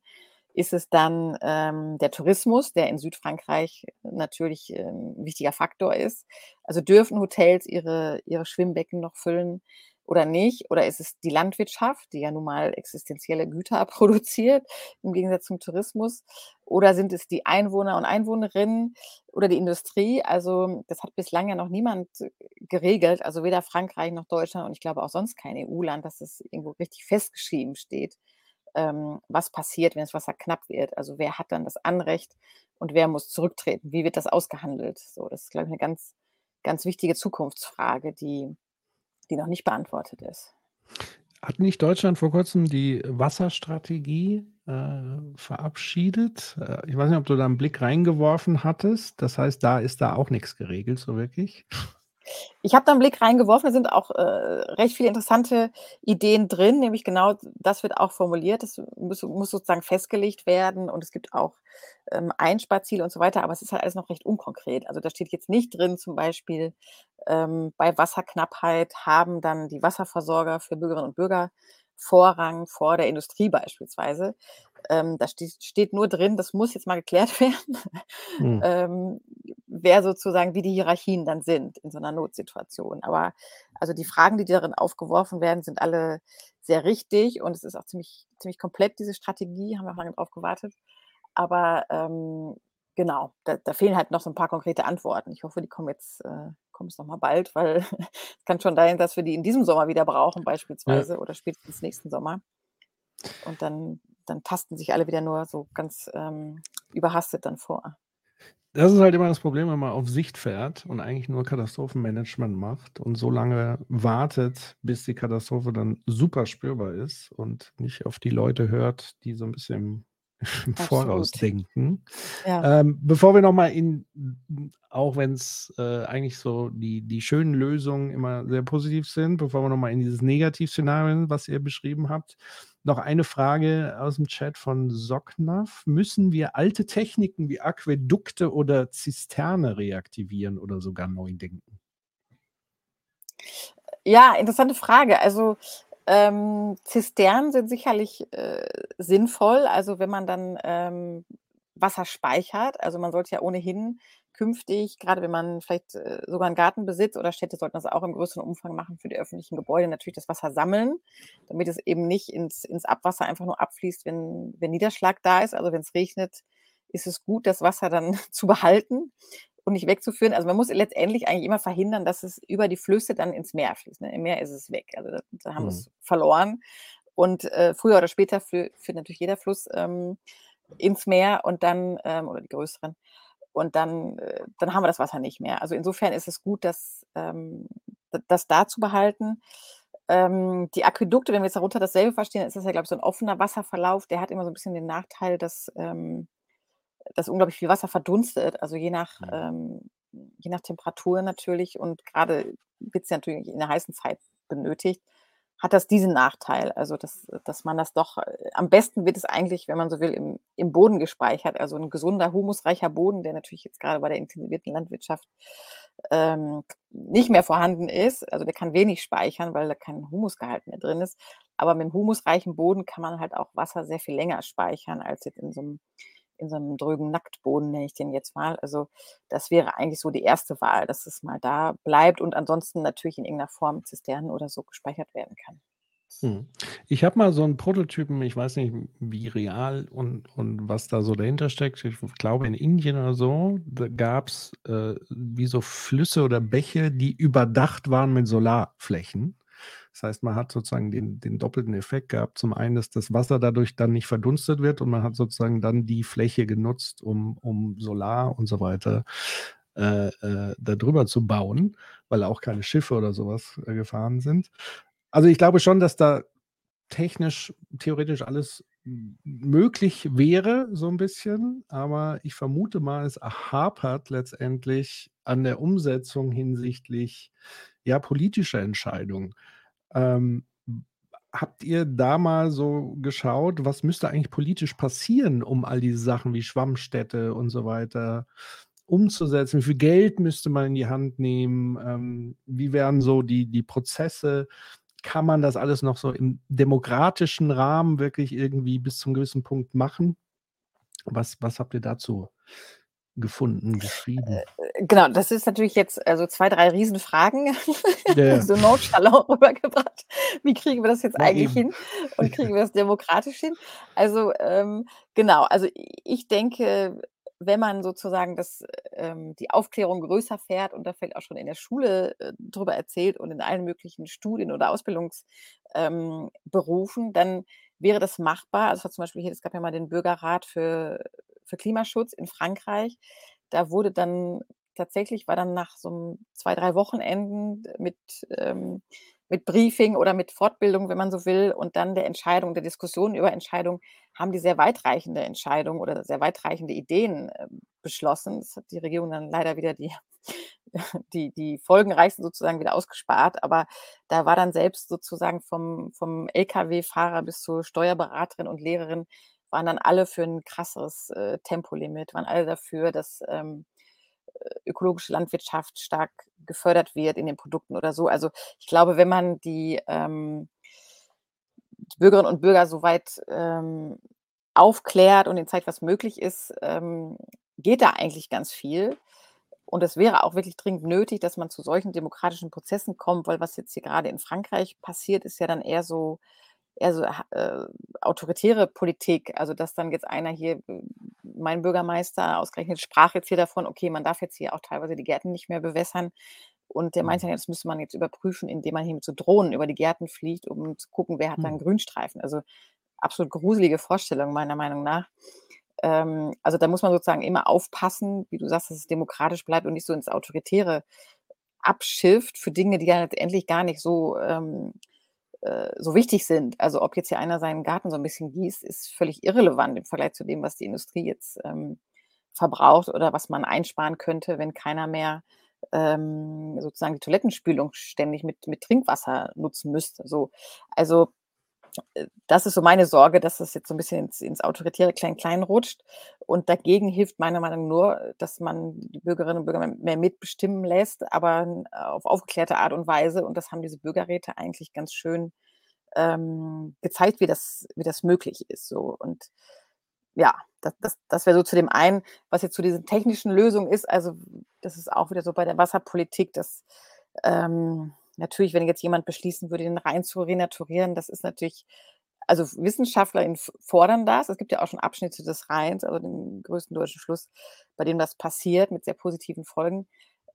Speaker 3: Ist es dann ähm, der Tourismus, der in Südfrankreich natürlich ähm, ein wichtiger Faktor ist? Also dürfen Hotels ihre, ihre Schwimmbecken noch füllen oder nicht? Oder ist es die Landwirtschaft, die ja nun mal existenzielle Güter produziert, im Gegensatz zum Tourismus? Oder sind es die Einwohner und Einwohnerinnen oder die Industrie? Also das hat bislang ja noch niemand äh, geregelt, also weder Frankreich noch Deutschland und ich glaube auch sonst kein EU-Land, dass es irgendwo richtig festgeschrieben steht, ähm, was passiert, wenn das Wasser knapp wird. Also wer hat dann das Anrecht und wer muss zurücktreten? Wie wird das ausgehandelt? So, das ist, glaube ich, eine ganz, ganz wichtige Zukunftsfrage, die, die noch nicht beantwortet ist.
Speaker 2: Hat nicht Deutschland vor kurzem die Wasserstrategie äh, verabschiedet? Äh, ich weiß nicht, ob du da einen Blick reingeworfen hattest. Das heißt, da ist da auch nichts geregelt, so wirklich.
Speaker 3: Ich habe da einen Blick reingeworfen, da sind auch äh, recht viele interessante Ideen drin, nämlich genau das wird auch formuliert, das muss, muss sozusagen festgelegt werden und es gibt auch ähm, Einsparziele und so weiter, aber es ist halt alles noch recht unkonkret. Also da steht jetzt nicht drin, zum Beispiel ähm, bei Wasserknappheit haben dann die Wasserversorger für Bürgerinnen und Bürger Vorrang vor der Industrie beispielsweise. Ähm, da steht, steht nur drin, das muss jetzt mal geklärt werden,
Speaker 2: Hm.
Speaker 3: ähm, wer sozusagen, wie die Hierarchien dann sind in so einer Notsituation. Aber also die Fragen, die darin aufgeworfen werden, sind alle sehr richtig und es ist auch ziemlich, ziemlich komplett, diese Strategie, haben wir auch lange drauf gewartet. Aber ähm, genau, da, da fehlen halt noch so ein paar konkrete Antworten. Ich hoffe, die kommen jetzt, äh, kommen es nochmal bald, weil es kann schon sein, dass wir die in diesem Sommer wieder brauchen, beispielsweise, oder spätestens nächsten Sommer. Und dann, dann tasten sich alle wieder nur so ganz ähm, überhastet dann vor.
Speaker 2: Das ist halt immer das Problem, wenn man auf Sicht fährt und eigentlich nur Katastrophenmanagement macht und so lange wartet, bis die Katastrophe dann super spürbar ist und nicht auf die Leute hört, die so ein bisschen im Voraus denken.
Speaker 3: Ja.
Speaker 2: Ähm, bevor wir nochmal in, auch wenn es äh, eigentlich so die, die schönen Lösungen immer sehr positiv sind, bevor wir nochmal in dieses Negativszenario, was ihr beschrieben habt, noch eine Frage aus dem Chat von Socknaff. Müssen wir alte Techniken wie Aquädukte oder Zisterne reaktivieren oder sogar neu denken?
Speaker 3: Ja, interessante Frage. Also ähm, Zisternen sind sicherlich äh, sinnvoll. Also wenn man dann ähm, Wasser speichert, also man sollte ja ohnehin künftig, gerade wenn man vielleicht äh, sogar einen Garten besitzt oder Städte sollten das auch im größeren Umfang machen für die öffentlichen Gebäude, natürlich das Wasser sammeln, damit es eben nicht ins, ins Abwasser einfach nur abfließt, wenn, wenn Niederschlag da ist. Also wenn es regnet, ist es gut, das Wasser dann zu behalten und nicht wegzuführen. Also man muss letztendlich eigentlich immer verhindern, dass es über die Flüsse dann ins Meer fließt. Ne? Im Meer ist es weg. Also da, haben wir
Speaker 2: Hm.
Speaker 3: es verloren. Und äh, früher oder später führt natürlich jeder Fluss ähm, ins Meer und dann, ähm, oder die größeren, und dann, äh, dann haben wir das Wasser nicht mehr. Also insofern ist es gut, das, ähm, das da zu behalten. Ähm, die Aquädukte, wenn wir jetzt darunter dasselbe verstehen, ist das ja, glaube ich, so ein offener Wasserverlauf, der hat immer so ein bisschen den Nachteil, dass, ähm, dass unglaublich viel Wasser verdunstet. Also je nach
Speaker 2: Mhm.
Speaker 3: ähm, je nach Temperatur natürlich und gerade wird es natürlich in der heißen Zeit benötigt, hat das diesen Nachteil. Also, dass, dass man das doch, äh, am besten wird es eigentlich, wenn man so will, im, im Boden gespeichert. Also ein gesunder, humusreicher Boden, der natürlich jetzt gerade bei der intensivierten Landwirtschaft ähm, nicht mehr vorhanden ist. Also der kann wenig speichern, weil da kein Humusgehalt mehr drin ist. Aber mit einem humusreichen Boden kann man halt auch Wasser sehr viel länger speichern als jetzt in so einem in so einem drögen Nacktboden, nenne ich den jetzt mal. Also das wäre eigentlich so die erste Wahl, dass es mal da bleibt und ansonsten natürlich in irgendeiner Form Zisternen oder so gespeichert werden kann.
Speaker 2: Hm. Ich habe mal so einen Prototypen, ich weiß nicht, wie real und, und was da so dahinter steckt. Ich glaube, in Indien oder so, gab es äh, wie so Flüsse oder Bäche, die überdacht waren mit Solarflächen. Das heißt, man hat sozusagen den, den doppelten Effekt gehabt. Zum einen, dass das Wasser dadurch dann nicht verdunstet wird und man hat sozusagen dann die Fläche genutzt, um, um Solar und so weiter äh, äh, darüber zu bauen, weil auch keine Schiffe oder sowas äh, gefahren sind. Also ich glaube schon, dass da technisch, theoretisch alles möglich wäre, so ein bisschen, aber ich vermute mal, es hapert letztendlich an der Umsetzung hinsichtlich ja, politischer Entscheidungen. Ähm, habt ihr da mal so geschaut, was müsste eigentlich politisch passieren, um all diese Sachen wie Schwammstädte und so weiter umzusetzen? Wie viel Geld müsste man in die Hand nehmen? Ähm, wie wären so die, die Prozesse? Kann man das alles noch so im demokratischen Rahmen wirklich irgendwie bis zum gewissen Punkt machen? Was, was habt ihr dazu gefunden, geschrieben? Äh,
Speaker 3: äh, genau, das ist natürlich jetzt also zwei, drei Riesenfragen, ja, so nonchalant rübergebracht. Wie kriegen wir das jetzt ja, eigentlich eben. hin und kriegen wir das demokratisch hin? Also ähm, genau, also ich denke, wenn man sozusagen das, ähm, die Aufklärung größer fährt und da vielleicht auch schon in der Schule äh, drüber erzählt und in allen möglichen Studien oder Ausbildungsberufen, ähm, dann wäre das machbar. Also zum Beispiel hier, es gab ja mal den Bürgerrat für für Klimaschutz in Frankreich. Da wurde dann tatsächlich, war dann nach so zwei, drei Wochenenden mit, ähm, mit Briefing oder mit Fortbildung, wenn man so will, und dann der Entscheidung, der Diskussion über Entscheidungen, haben die sehr weitreichende Entscheidungen oder sehr weitreichende Ideen äh, beschlossen. Das hat die Regierung dann leider wieder die, die, die folgenreichsten sozusagen wieder ausgespart. Aber da war dann selbst sozusagen vom, vom Lkw-Fahrer bis zur Steuerberaterin und Lehrerin waren dann alle für ein krasses äh, Tempolimit, waren alle dafür, dass ähm, äh, ökologische Landwirtschaft stark gefördert wird in den Produkten oder so. Also ich glaube, wenn man die, ähm, die Bürgerinnen und Bürger soweit ähm, aufklärt und ihnen zeigt, was möglich ist, ähm, geht da eigentlich ganz viel. Und es wäre auch wirklich dringend nötig, dass man zu solchen demokratischen Prozessen kommt, weil was jetzt hier gerade in Frankreich passiert, ist ja dann eher so eher so äh, autoritäre Politik. Also, dass dann jetzt einer hier, mein Bürgermeister ausgerechnet sprach jetzt hier davon, okay, man darf jetzt hier auch teilweise die Gärten nicht mehr bewässern. Und der meinte, ja, mhm. das müsste man jetzt überprüfen, indem man hier mit so Drohnen über die Gärten fliegt, um zu gucken, wer hat da einen mhm. Grünstreifen. Also absolut gruselige Vorstellung meiner Meinung nach. Ähm, also da muss man sozusagen immer aufpassen, wie du sagst, dass es demokratisch bleibt und nicht so ins Autoritäre abschifft für Dinge, die ja letztendlich gar nicht so ähm, äh, so wichtig sind. Also ob jetzt hier einer seinen Garten so ein bisschen gießt, ist völlig irrelevant im Vergleich zu dem, was die Industrie jetzt ähm, verbraucht oder was man einsparen könnte, wenn keiner mehr ähm, sozusagen die Toilettenspülung ständig mit, mit Trinkwasser nutzen müsste. So. Also das ist so meine Sorge, dass das jetzt so ein bisschen ins, ins autoritäre Klein-Klein rutscht. Und dagegen hilft meiner Meinung nach nur, dass man die Bürgerinnen und Bürger mehr mitbestimmen lässt, aber auf aufgeklärte Art und Weise. Und das haben diese Bürgerräte eigentlich ganz schön ähm, gezeigt, wie das, wie das möglich ist. So. Und ja, das, das, das wäre so zu dem einen, was jetzt zu diesen technischen Lösungen ist. Also, das ist auch wieder so bei der Wasserpolitik, dass ähm, natürlich, wenn jetzt jemand beschließen würde, den Rhein zu renaturieren, das ist natürlich, also Wissenschaftler fordern das. Es gibt ja auch schon Abschnitte des Rheins, also den größten deutschen Fluss, bei dem das passiert mit sehr positiven Folgen.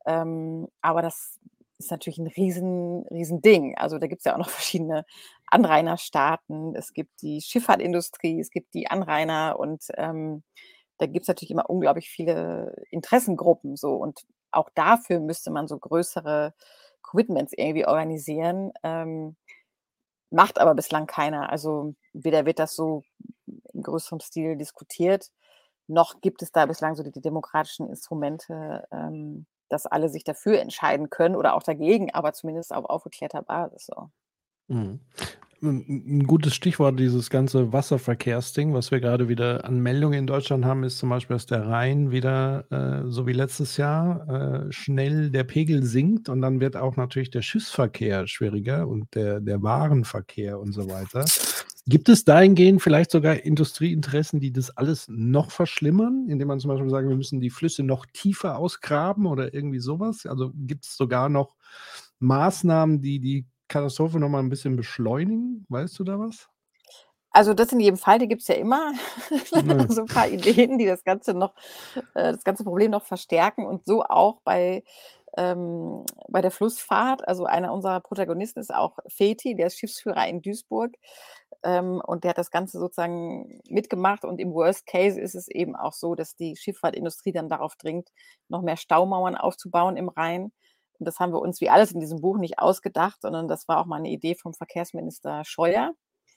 Speaker 3: Ähm, aber das ist natürlich ein riesen, riesen Ding. Also da gibt es ja auch noch verschiedene Anrainerstaaten. Es gibt die Schifffahrtindustrie, es gibt die Anrainer und ähm, da gibt es natürlich immer unglaublich viele Interessengruppen so. Und auch dafür müsste man so größere Commitments irgendwie organisieren. Ähm, macht aber bislang keiner. Also weder wird das so im größeren Stil diskutiert, noch gibt es da bislang so die, die demokratischen Instrumente, ähm, dass alle sich dafür entscheiden können oder auch dagegen, aber zumindest auf aufgeklärter Basis so.
Speaker 2: Mhm. Ein gutes Stichwort, dieses ganze Wasserverkehrsding, was wir gerade wieder an Meldungen in Deutschland haben, ist zum Beispiel, dass der Rhein wieder, äh, so wie letztes Jahr, äh, schnell der Pegel sinkt und dann wird auch natürlich der Schiffsverkehr schwieriger und der, der Warenverkehr und so weiter. Gibt es dahingehend vielleicht sogar Industrieinteressen, die das alles noch verschlimmern, indem man zum Beispiel sagt, wir müssen die Flüsse noch tiefer ausgraben oder irgendwie sowas? Also gibt es sogar noch Maßnahmen, die die Katastrophe noch mal ein bisschen beschleunigen? Weißt du da was?
Speaker 3: Also das in jedem Fall, die gibt es ja immer. So ein paar Ideen, die das Ganze noch, äh, das ganze Problem noch verstärken und so auch bei, ähm, bei der Flussfahrt. Also einer unserer Protagonisten ist auch Feti, der ist Schiffsführer in Duisburg. Ähm, und der hat das Ganze sozusagen mitgemacht. Und im Worst Case ist es eben auch so, dass die Schifffahrtindustrie dann darauf dringt, noch mehr Staumauern aufzubauen im Rhein und das haben wir uns wie alles in diesem Buch nicht ausgedacht, sondern das war auch mal eine Idee vom Verkehrsminister Scheuer.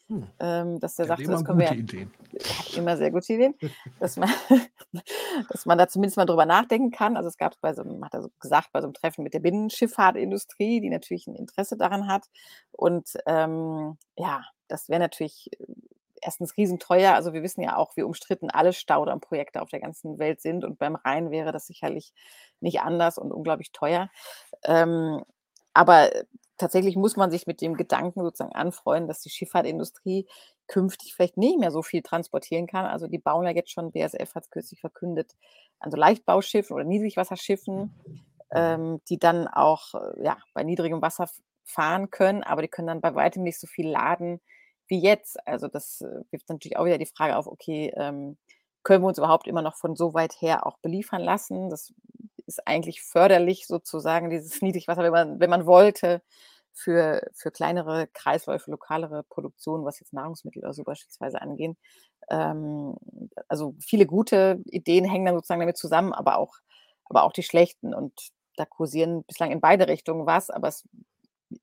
Speaker 3: Hm. Ähm, dass der ja, sagte, das können wir. Ideen. Hat immer sehr gute Ideen. dass, man, dass man da zumindest mal drüber nachdenken kann. Also es gab bei so hat er so gesagt, bei so einem Treffen mit der Binnenschifffahrtindustrie, die natürlich ein Interesse daran hat. Und ähm, ja, das wäre natürlich erstens riesenteuer. Also wir wissen ja auch, wie umstritten alle Staudammprojekte auf der ganzen Welt sind. Und beim Rhein wäre das sicherlich nicht anders und unglaublich teuer. Ähm, aber tatsächlich muss man sich mit dem Gedanken sozusagen anfreuen, dass die Schifffahrtindustrie künftig vielleicht nicht mehr so viel transportieren kann. Also die bauen ja jetzt schon, BSF hat es kürzlich verkündet, an so Leichtbauschiffen oder Niedrigwasserschiffen, ähm, die dann auch äh, ja, bei niedrigem Wasser fahren können, aber die können dann bei weitem nicht so viel laden, wie jetzt. Also das äh, wirft natürlich auch wieder die Frage auf, okay, ähm, können wir uns überhaupt immer noch von so weit her auch beliefern lassen? Das ist eigentlich förderlich sozusagen, dieses Niedrigwasser, wenn man, wenn man wollte, für, für kleinere Kreisläufe, lokalere Produktionen, was jetzt Nahrungsmittel oder so beispielsweise angehen. Ähm, also viele gute Ideen hängen dann sozusagen damit zusammen, aber auch, aber auch die schlechten. Und da kursieren bislang in beide Richtungen was, aber es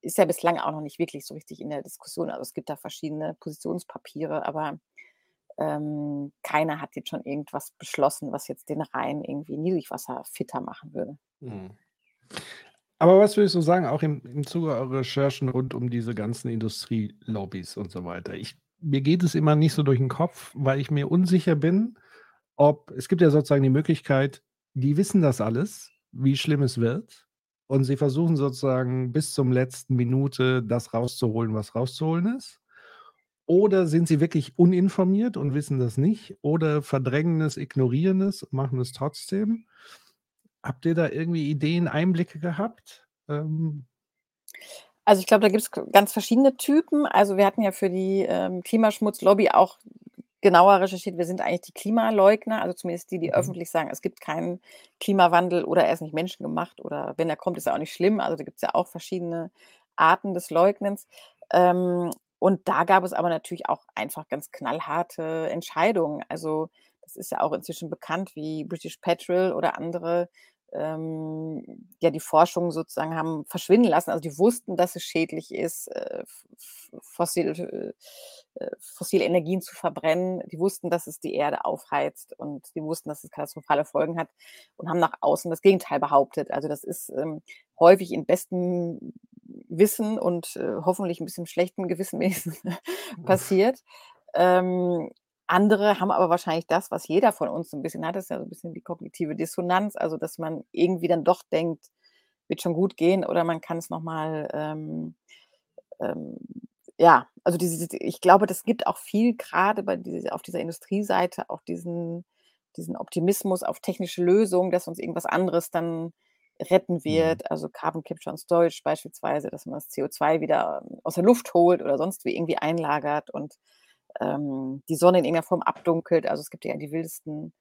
Speaker 3: ist ja bislang auch noch nicht wirklich so richtig in der Diskussion. Also es gibt da verschiedene Positionspapiere, aber ähm, keiner hat jetzt schon irgendwas beschlossen, was jetzt den Rhein irgendwie Niedrigwasser fitter machen würde. Mhm.
Speaker 2: Aber was würdest du sagen, auch im, im Zuge eurer Recherchen rund um diese ganzen Industrielobbys und so weiter? Ich, mir geht es immer nicht so durch den Kopf, weil ich mir unsicher bin, ob es gibt ja sozusagen die Möglichkeit, die wissen das alles, wie schlimm es wird und sie versuchen sozusagen bis zum letzten Minute das rauszuholen, was rauszuholen ist? Oder sind sie wirklich uninformiert und wissen das nicht? Oder verdrängen es, ignorieren es, machen es trotzdem? Habt ihr da irgendwie Ideen, Einblicke gehabt? Ähm
Speaker 3: also ich glaube, da gibt es ganz verschiedene Typen. Also wir hatten ja für die ähm, Klimaschmutzlobby auch genauer recherchiert, wir sind eigentlich die Klimaleugner, also zumindest die, die mhm. öffentlich sagen, es gibt keinen Klimawandel oder er ist nicht menschengemacht oder wenn er kommt, ist er auch nicht schlimm. Also da gibt es ja auch verschiedene Arten des Leugnens. Ähm, und da gab es aber natürlich auch einfach ganz knallharte Entscheidungen. Also das ist ja auch inzwischen bekannt, wie British Petrol oder andere ähm, ja die Forschung sozusagen haben verschwinden lassen. Also die wussten, dass es schädlich ist, äh, fossil, äh, äh, fossile Energien zu verbrennen. Die wussten, dass es die Erde aufheizt und die wussten, dass es katastrophale Folgen hat und haben nach außen das Gegenteil behauptet. Also das ist ähm, häufig in bestem Wissen und äh, hoffentlich ein bisschen schlechtem Gewissen wenigstens passiert. Ähm, andere haben aber wahrscheinlich das, was jeder von uns so ein bisschen hat, das ist ja so ein bisschen die kognitive Dissonanz, also dass man irgendwie dann doch denkt, wird schon gut gehen oder man kann es nochmal, ähm, ähm, ja, also diese, ich glaube, das gibt auch viel gerade bei diese, auf dieser Industrieseite auch diesen, diesen Optimismus auf technische Lösungen, dass uns irgendwas anderes dann retten mhm. wird, also Carbon Capture and Storage beispielsweise, dass man das CO2 wieder ähm, aus der Luft holt oder sonst wie irgendwie einlagert und ähm, die Sonne in irgendeiner Form abdunkelt. Also es gibt ja die wildesten,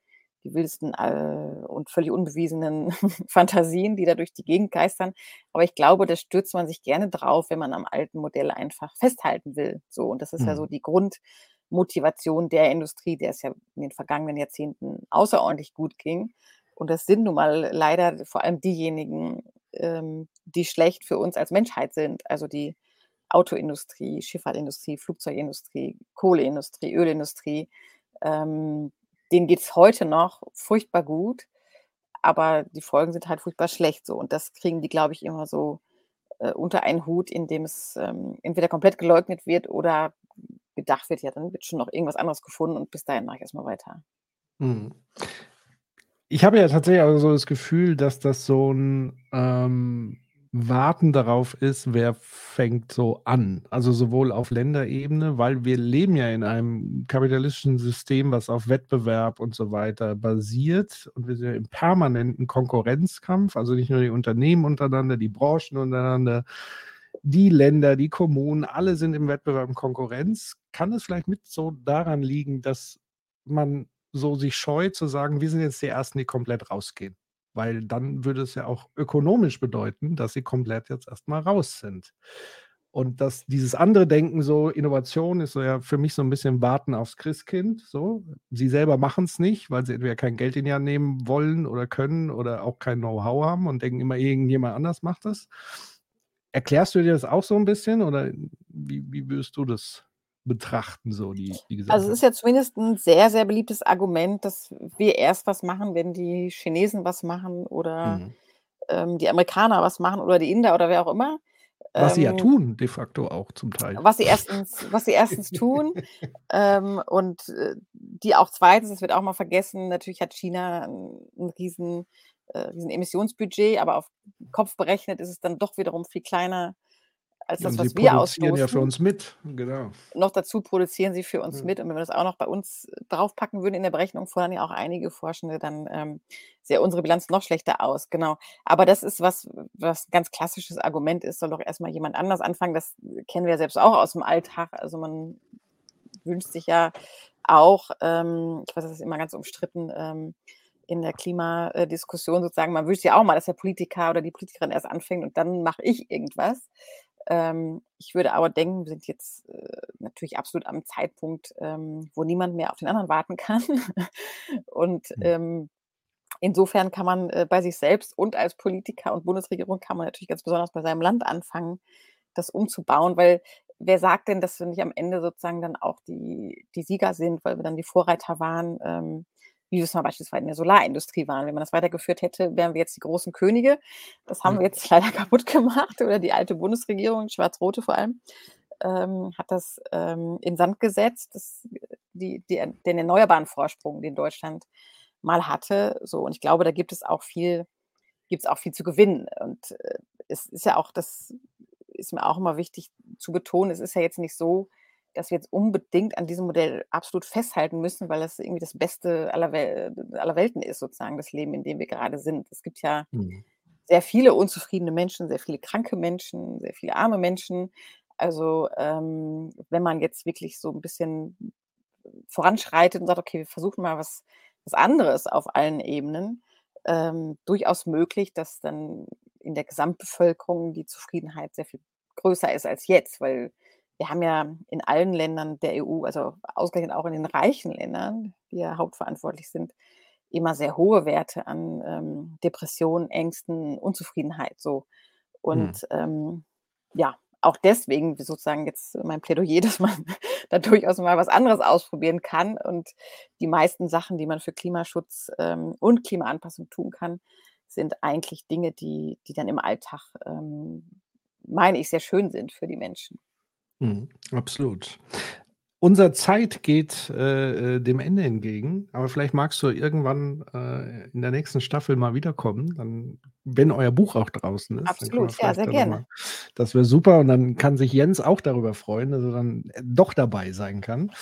Speaker 3: die wildesten äh, und völlig unbewiesenen Fantasien, die da durch die Gegend geistern. Aber ich glaube, da stürzt man sich gerne drauf, wenn man am alten Modell einfach festhalten will. So, und das ist mhm. ja so mhm. die Grundmotivation der Industrie, der es ja in den vergangenen Jahrzehnten außerordentlich gut ging. Und das sind nun mal leider vor allem diejenigen, ähm, die schlecht für uns als Menschheit sind. Also die Autoindustrie, Schifffahrtindustrie, Flugzeugindustrie, Kohleindustrie, Ölindustrie. Ähm, denen geht es heute noch furchtbar gut. aber die Folgen sind halt furchtbar schlecht so. Und das kriegen die, glaube ich, immer so äh, unter einen Hut, indem es ähm, entweder komplett geleugnet wird oder gedacht wird, ja, dann wird schon noch irgendwas anderes gefunden und bis dahin mache ich erstmal weiter.
Speaker 2: Mhm. Ich habe ja tatsächlich auch so das Gefühl, dass das so ein ähm, Warten darauf ist, wer fängt so an. Also sowohl auf Länderebene, weil wir leben ja in einem kapitalistischen System, was auf Wettbewerb und so weiter basiert. Und wir sind ja im permanenten Konkurrenzkampf, also nicht nur die Unternehmen untereinander, die Branchen untereinander, die Länder, die Kommunen, alle sind im Wettbewerb und Konkurrenz. Kann es vielleicht mit so daran liegen, dass man so sich scheut zu sagen, wir sind jetzt die Ersten, die komplett rausgehen? Weil dann würde es ja auch ökonomisch bedeuten, dass sie komplett jetzt erstmal raus sind. Und dass dieses andere Denken, so Innovation, ist so ja für mich so ein bisschen Warten aufs Christkind. So. Sie selber machen es nicht, weil sie entweder kein Geld in die Hand nehmen wollen oder können oder auch kein Know-how haben und denken immer, irgendjemand anders macht es. Erklärst du dir das auch so ein bisschen oder wie, wie würdest du das betrachten, so die, die
Speaker 3: Also es ist ja zumindest ein sehr, sehr beliebtes Argument, dass wir erst was machen, wenn die Chinesen was machen oder mhm. ähm, die Amerikaner was machen oder die Inder oder wer auch immer.
Speaker 2: Was sie ja ähm, tun, de facto auch zum Teil.
Speaker 3: Was sie erstens, was sie erstens tun ähm, und äh, die auch zweitens, das wird auch mal vergessen, natürlich hat China einen riesen, äh, riesen Emissionsbudget, aber auf Kopf berechnet ist es dann doch wiederum viel kleiner als das, was wir ausstoßen.
Speaker 2: ja für uns mit, genau.
Speaker 3: Noch dazu produzieren sie für uns ja. mit. Und wenn wir das auch noch bei uns draufpacken würden in der Berechnung, fordern ja auch einige Forschende, dann ähm, sähe unsere Bilanz noch schlechter aus. Genau. Aber das ist was, was ein ganz klassisches Argument ist, soll doch erstmal jemand anders anfangen. Das kennen wir ja selbst auch aus dem Alltag. Also man wünscht sich ja auch, ähm, ich weiß, das ist immer ganz umstritten, ähm, in der Klimadiskussion sozusagen, man wünscht ja auch mal, dass der Politiker oder die Politikerin erst anfängt und dann mache ich irgendwas. Ähm, ich würde aber denken, wir sind jetzt äh, natürlich absolut am Zeitpunkt, ähm, wo niemand mehr auf den anderen warten kann. und hm. ähm, insofern kann man äh, bei sich selbst und als Politiker und Bundesregierung kann man natürlich ganz besonders bei seinem Land anfangen, das umzubauen, weil wer sagt denn, dass wir nicht am Ende sozusagen dann auch die, die Sieger sind, weil wir dann die Vorreiter waren? Wie wir es mal beispielsweise in der Solarindustrie waren. Wenn man das weitergeführt hätte, wären wir jetzt die großen Könige. Das haben wir jetzt leider kaputt gemacht oder die alte Bundesregierung, schwarz-rote vor allem, ähm, hat das ähm, in Sand gesetzt, das, die, die, den erneuerbaren Vorsprung, den Deutschland mal hatte. So, und ich glaube, da gibt es auch viel, gibt es auch viel zu gewinnen. Und äh, es ist ja auch, das ist mir auch immer wichtig zu betonen, es ist ja jetzt nicht so, dass wir jetzt unbedingt an diesem Modell absolut festhalten müssen, weil das irgendwie das Beste aller, Wel aller Welten ist, sozusagen, das Leben, in dem wir gerade sind. Es gibt ja mhm. sehr viele unzufriedene Menschen, sehr viele kranke Menschen, sehr viele arme Menschen. Also ähm, wenn man jetzt wirklich so ein bisschen voranschreitet und sagt, okay, wir versuchen mal was, was anderes auf allen Ebenen, ähm, durchaus möglich, dass dann in der Gesamtbevölkerung die Zufriedenheit sehr viel größer ist als jetzt, weil wir haben ja in allen Ländern der EU, also ausgerechnet auch in den reichen Ländern, die ja hauptverantwortlich sind, immer sehr hohe Werte an ähm, Depressionen, Ängsten, Unzufriedenheit. So. Und hm. ähm, ja, auch deswegen sozusagen jetzt mein Plädoyer, dass man da durchaus mal was anderes ausprobieren kann. Und die meisten Sachen, die man für Klimaschutz ähm, und Klimaanpassung tun kann, sind eigentlich Dinge, die, die dann im Alltag, ähm, meine ich, sehr schön sind für die Menschen.
Speaker 2: Mhm, absolut. Unser Zeit geht äh, äh, dem Ende entgegen, aber vielleicht magst du irgendwann äh, in der nächsten Staffel mal wiederkommen, dann, wenn euer Buch auch draußen ist.
Speaker 3: Absolut, ja, sehr gerne. Mal,
Speaker 2: das wäre super und dann kann sich Jens auch darüber freuen, dass er dann äh, doch dabei sein kann.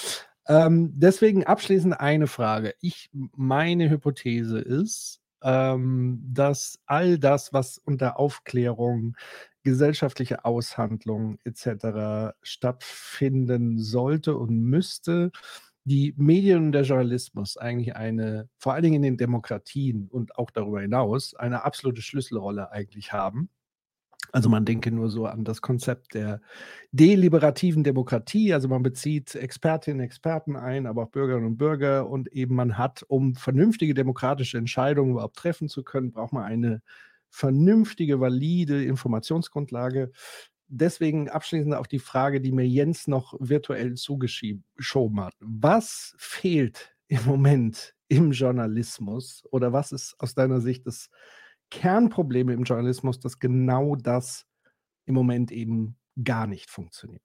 Speaker 2: Ähm, deswegen abschließend eine Frage. Ich, meine Hypothese ist, ähm, dass all das, was unter Aufklärung gesellschaftliche Aushandlung etc. stattfinden sollte und müsste, die Medien und der Journalismus eigentlich eine, vor allen Dingen in den Demokratien und auch darüber hinaus, eine absolute Schlüsselrolle eigentlich haben. Also man denke nur so an das Konzept der deliberativen Demokratie. Also man bezieht Expertinnen, Experten ein, aber auch Bürgerinnen und Bürger. Und eben man hat, um vernünftige demokratische Entscheidungen überhaupt treffen zu können, braucht man eine vernünftige, valide Informationsgrundlage. Deswegen abschließend auch die Frage, die mir Jens noch virtuell zugeschoben hat. Was fehlt im Moment im Journalismus oder was ist aus deiner Sicht das Kernproblem im Journalismus, dass genau das im Moment eben gar nicht funktioniert?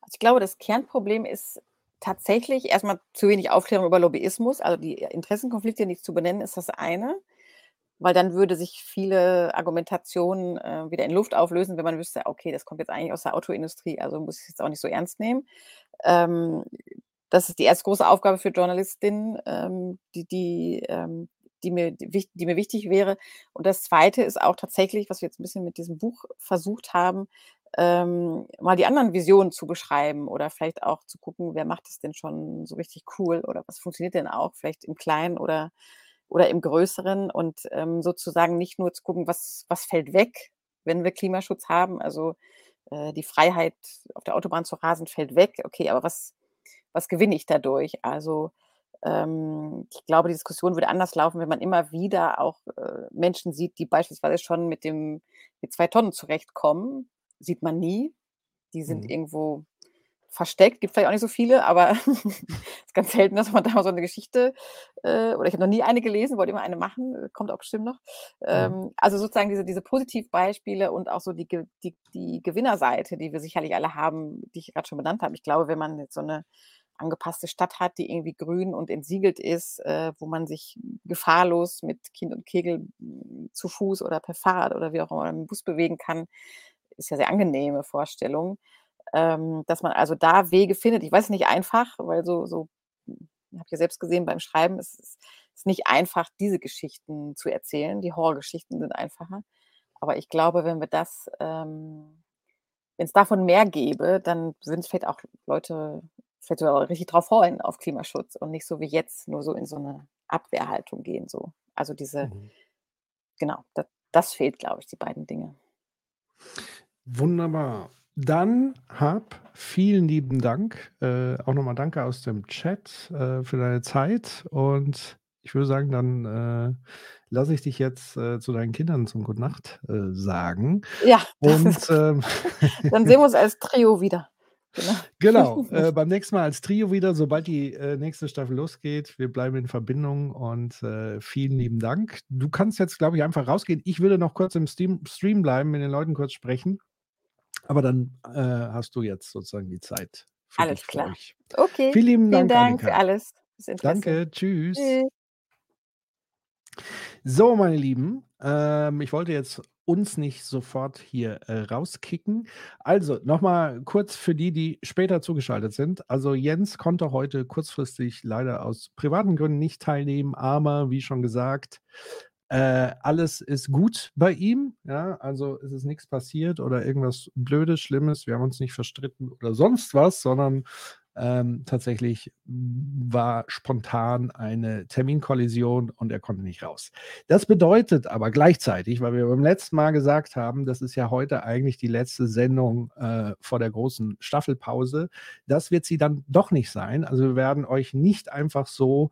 Speaker 3: Also ich glaube, das Kernproblem ist tatsächlich erstmal zu wenig Aufklärung über Lobbyismus. Also die Interessenkonflikte nicht zu benennen, ist das eine weil dann würde sich viele Argumentationen äh, wieder in Luft auflösen, wenn man wüsste, okay, das kommt jetzt eigentlich aus der Autoindustrie, also muss ich es jetzt auch nicht so ernst nehmen. Ähm, das ist die erste große Aufgabe für Journalistinnen, ähm, die, die, ähm, die, mir, die, die, mir wichtig wäre. Und das Zweite ist auch tatsächlich, was wir jetzt ein bisschen mit diesem Buch versucht haben, ähm, mal die anderen Visionen zu beschreiben oder vielleicht auch zu gucken, wer macht es denn schon so richtig cool oder was funktioniert denn auch, vielleicht im Kleinen oder oder im Größeren und ähm, sozusagen nicht nur zu gucken, was, was fällt weg, wenn wir Klimaschutz haben. Also äh, die Freiheit auf der Autobahn zu rasen fällt weg. Okay, aber was, was gewinne ich dadurch? Also ähm, ich glaube, die Diskussion würde anders laufen, wenn man immer wieder auch äh, Menschen sieht, die beispielsweise schon mit dem mit zwei Tonnen zurechtkommen. Sieht man nie. Die sind mhm. irgendwo versteckt, gibt vielleicht auch nicht so viele, aber es ist ganz selten, dass man da mal so eine Geschichte, äh, oder ich habe noch nie eine gelesen, wollte immer eine machen, äh, kommt auch bestimmt noch. Ähm. Also sozusagen diese, diese Positivbeispiele und auch so die, die, die Gewinnerseite, die wir sicherlich alle haben, die ich gerade schon benannt habe. Ich glaube, wenn man jetzt so eine angepasste Stadt hat, die irgendwie grün und entsiegelt ist, äh, wo man sich gefahrlos mit Kind und Kegel hm, zu Fuß oder per Fahrrad oder wie auch immer im Bus bewegen kann, ist ja sehr angenehme Vorstellung ähm, dass man also da Wege findet. Ich weiß nicht einfach, weil so, so hm, habe ich ja selbst gesehen beim Schreiben, es ist, ist nicht einfach, diese Geschichten zu erzählen. Die Horrorgeschichten sind einfacher. Aber ich glaube, wenn wir das, ähm, wenn es davon mehr gäbe, dann würden es vielleicht auch Leute vielleicht sogar richtig drauf freuen auf Klimaschutz und nicht so wie jetzt nur so in so eine Abwehrhaltung gehen. So. Also diese, mhm. genau, das, das fehlt, glaube ich, die beiden Dinge.
Speaker 2: Wunderbar. Dann hab vielen lieben Dank. Äh, auch nochmal danke aus dem Chat äh, für deine Zeit. Und ich würde sagen, dann äh, lasse ich dich jetzt äh, zu deinen Kindern zum Gutnacht äh, sagen.
Speaker 3: Ja, und ähm, dann sehen wir uns als Trio wieder.
Speaker 2: Genau, genau äh, beim nächsten Mal als Trio wieder, sobald die nächste Staffel losgeht. Wir bleiben in Verbindung und vielen lieben Dank. Du kannst jetzt, glaube ich, einfach rausgehen. Ich würde noch kurz im Stream, Stream bleiben, mit den Leuten kurz sprechen. Aber dann äh, hast du jetzt sozusagen die Zeit.
Speaker 3: Für alles klar. Euch.
Speaker 2: Okay. Vielen lieben Dank,
Speaker 3: Vielen Dank für alles.
Speaker 2: Danke. Tschüss. Tschüss. So, meine Lieben, ähm, ich wollte jetzt uns nicht sofort hier äh, rauskicken. Also nochmal kurz für die, die später zugeschaltet sind. Also Jens konnte heute kurzfristig leider aus privaten Gründen nicht teilnehmen, aber wie schon gesagt, äh, alles ist gut bei ihm, ja, also es ist nichts passiert oder irgendwas Blödes, Schlimmes, wir haben uns nicht verstritten oder sonst was, sondern ähm, tatsächlich war spontan eine Terminkollision und er konnte nicht raus. Das bedeutet aber gleichzeitig, weil wir beim letzten Mal gesagt haben, das ist ja heute eigentlich die letzte Sendung äh, vor der großen Staffelpause, das wird sie dann doch nicht sein. Also wir werden euch nicht einfach so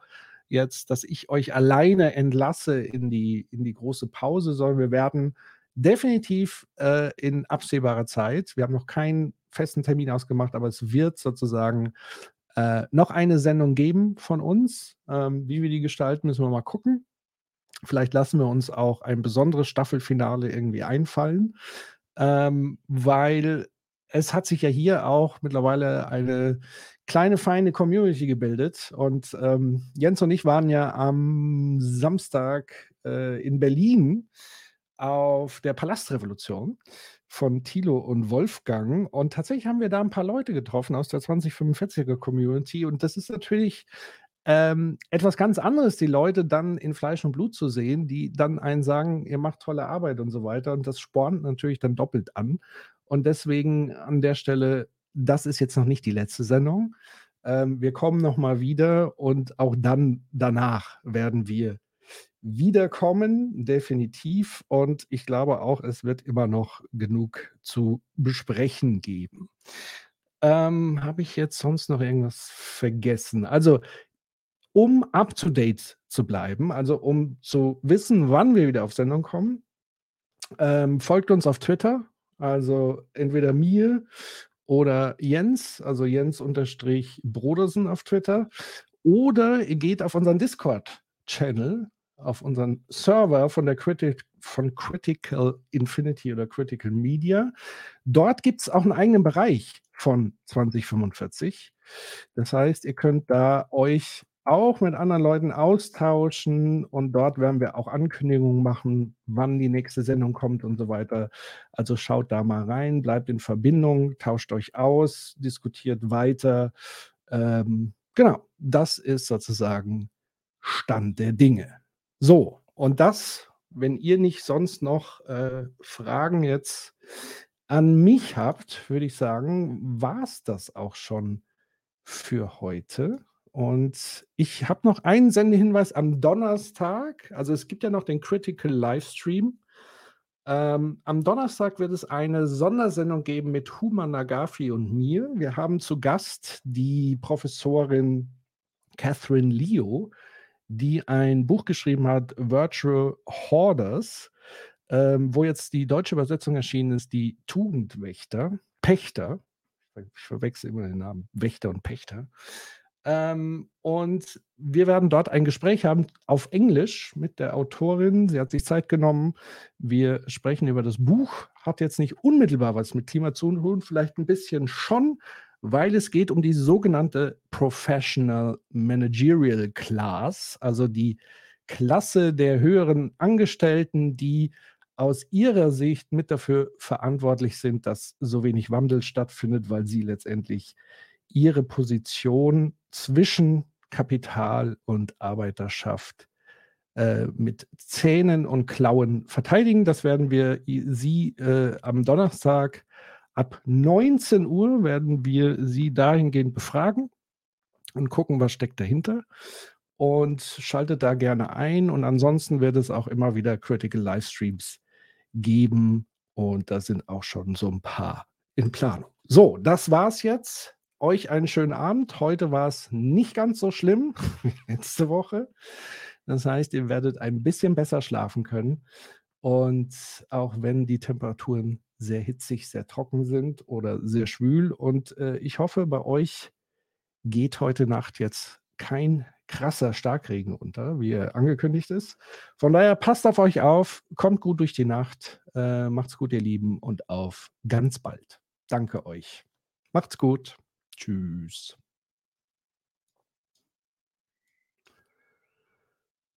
Speaker 2: jetzt, dass ich euch alleine entlasse in die, in die große Pause, sondern wir werden definitiv äh, in absehbarer Zeit, wir haben noch keinen festen Termin ausgemacht, aber es wird sozusagen äh, noch eine Sendung geben von uns. Ähm, wie wir die gestalten, müssen wir mal gucken. Vielleicht lassen wir uns auch ein besonderes Staffelfinale irgendwie einfallen, ähm, weil es hat sich ja hier auch mittlerweile eine kleine, feine Community gebildet. Und ähm, Jens und ich waren ja am Samstag äh, in Berlin auf der Palastrevolution von Thilo und Wolfgang. Und tatsächlich haben wir da ein paar Leute getroffen aus der 2045er Community. Und das ist natürlich ähm, etwas ganz anderes, die Leute dann in Fleisch und Blut zu sehen, die dann einen sagen, ihr macht tolle Arbeit und so weiter. Und das spornt natürlich dann doppelt an. Und deswegen an der Stelle das ist jetzt noch nicht die letzte Sendung. Ähm, wir kommen nochmal wieder und auch dann danach werden wir wiederkommen, definitiv. Und ich glaube auch, es wird immer noch genug zu besprechen geben. Ähm, Habe ich jetzt sonst noch irgendwas vergessen? Also, um up to date zu bleiben, also um zu wissen, wann wir wieder auf Sendung kommen, ähm, folgt uns auf Twitter. Also entweder mir oder Jens, also Jens unterstrich Brodersen auf Twitter oder ihr geht auf unseren Discord-Channel, auf unseren Server von der Critic, von Critical Infinity oder Critical Media. Dort gibt es auch einen eigenen Bereich von 2045. Das heißt, ihr könnt da euch auch mit anderen Leuten austauschen und dort werden wir auch Ankündigungen machen, wann die nächste Sendung kommt und so weiter. Also schaut da mal rein, bleibt in Verbindung, tauscht euch aus, diskutiert weiter. Ähm, genau, das ist sozusagen Stand der Dinge. So, und das, wenn ihr nicht sonst noch äh, Fragen jetzt an mich habt, würde ich sagen, war es das auch schon für heute. Und ich habe noch einen Sendehinweis am Donnerstag. Also es gibt ja noch den Critical Livestream. Ähm, am Donnerstag wird es eine Sondersendung geben mit Huma Nagafi und mir. Wir haben zu Gast die Professorin Catherine Leo, die ein Buch geschrieben hat, Virtual Hoarders, ähm, wo jetzt die deutsche Übersetzung erschienen ist, die Tugendwächter, Pächter. Ich verwechsel immer den Namen, Wächter und Pächter. Ähm, und wir werden dort ein Gespräch haben auf Englisch mit der Autorin. Sie hat sich Zeit genommen. Wir sprechen über das Buch. Hat jetzt nicht unmittelbar was mit Klima zu tun, vielleicht ein bisschen schon, weil es geht um die sogenannte Professional Managerial Class, also die Klasse der höheren Angestellten, die aus ihrer Sicht mit dafür verantwortlich sind, dass so wenig Wandel stattfindet, weil sie letztendlich ihre Position zwischen Kapital und Arbeiterschaft äh, mit Zähnen und Klauen verteidigen. Das werden wir Sie äh, am Donnerstag ab 19 Uhr werden wir Sie dahingehend befragen und gucken, was steckt dahinter. Und schaltet da gerne ein. Und ansonsten wird es auch immer wieder Critical Livestreams geben. Und da sind auch schon so ein paar in Planung. So, das war's jetzt euch einen schönen Abend. Heute war es nicht ganz so schlimm wie letzte Woche. Das heißt, ihr werdet ein bisschen besser schlafen können. Und auch wenn die Temperaturen sehr hitzig, sehr trocken sind oder sehr schwül. Und äh, ich hoffe, bei euch geht heute Nacht jetzt kein krasser Starkregen unter, wie er angekündigt ist. Von daher passt auf euch auf, kommt gut durch die Nacht, äh, macht's gut, ihr Lieben, und auf ganz bald. Danke euch. Macht's gut. Tschüss.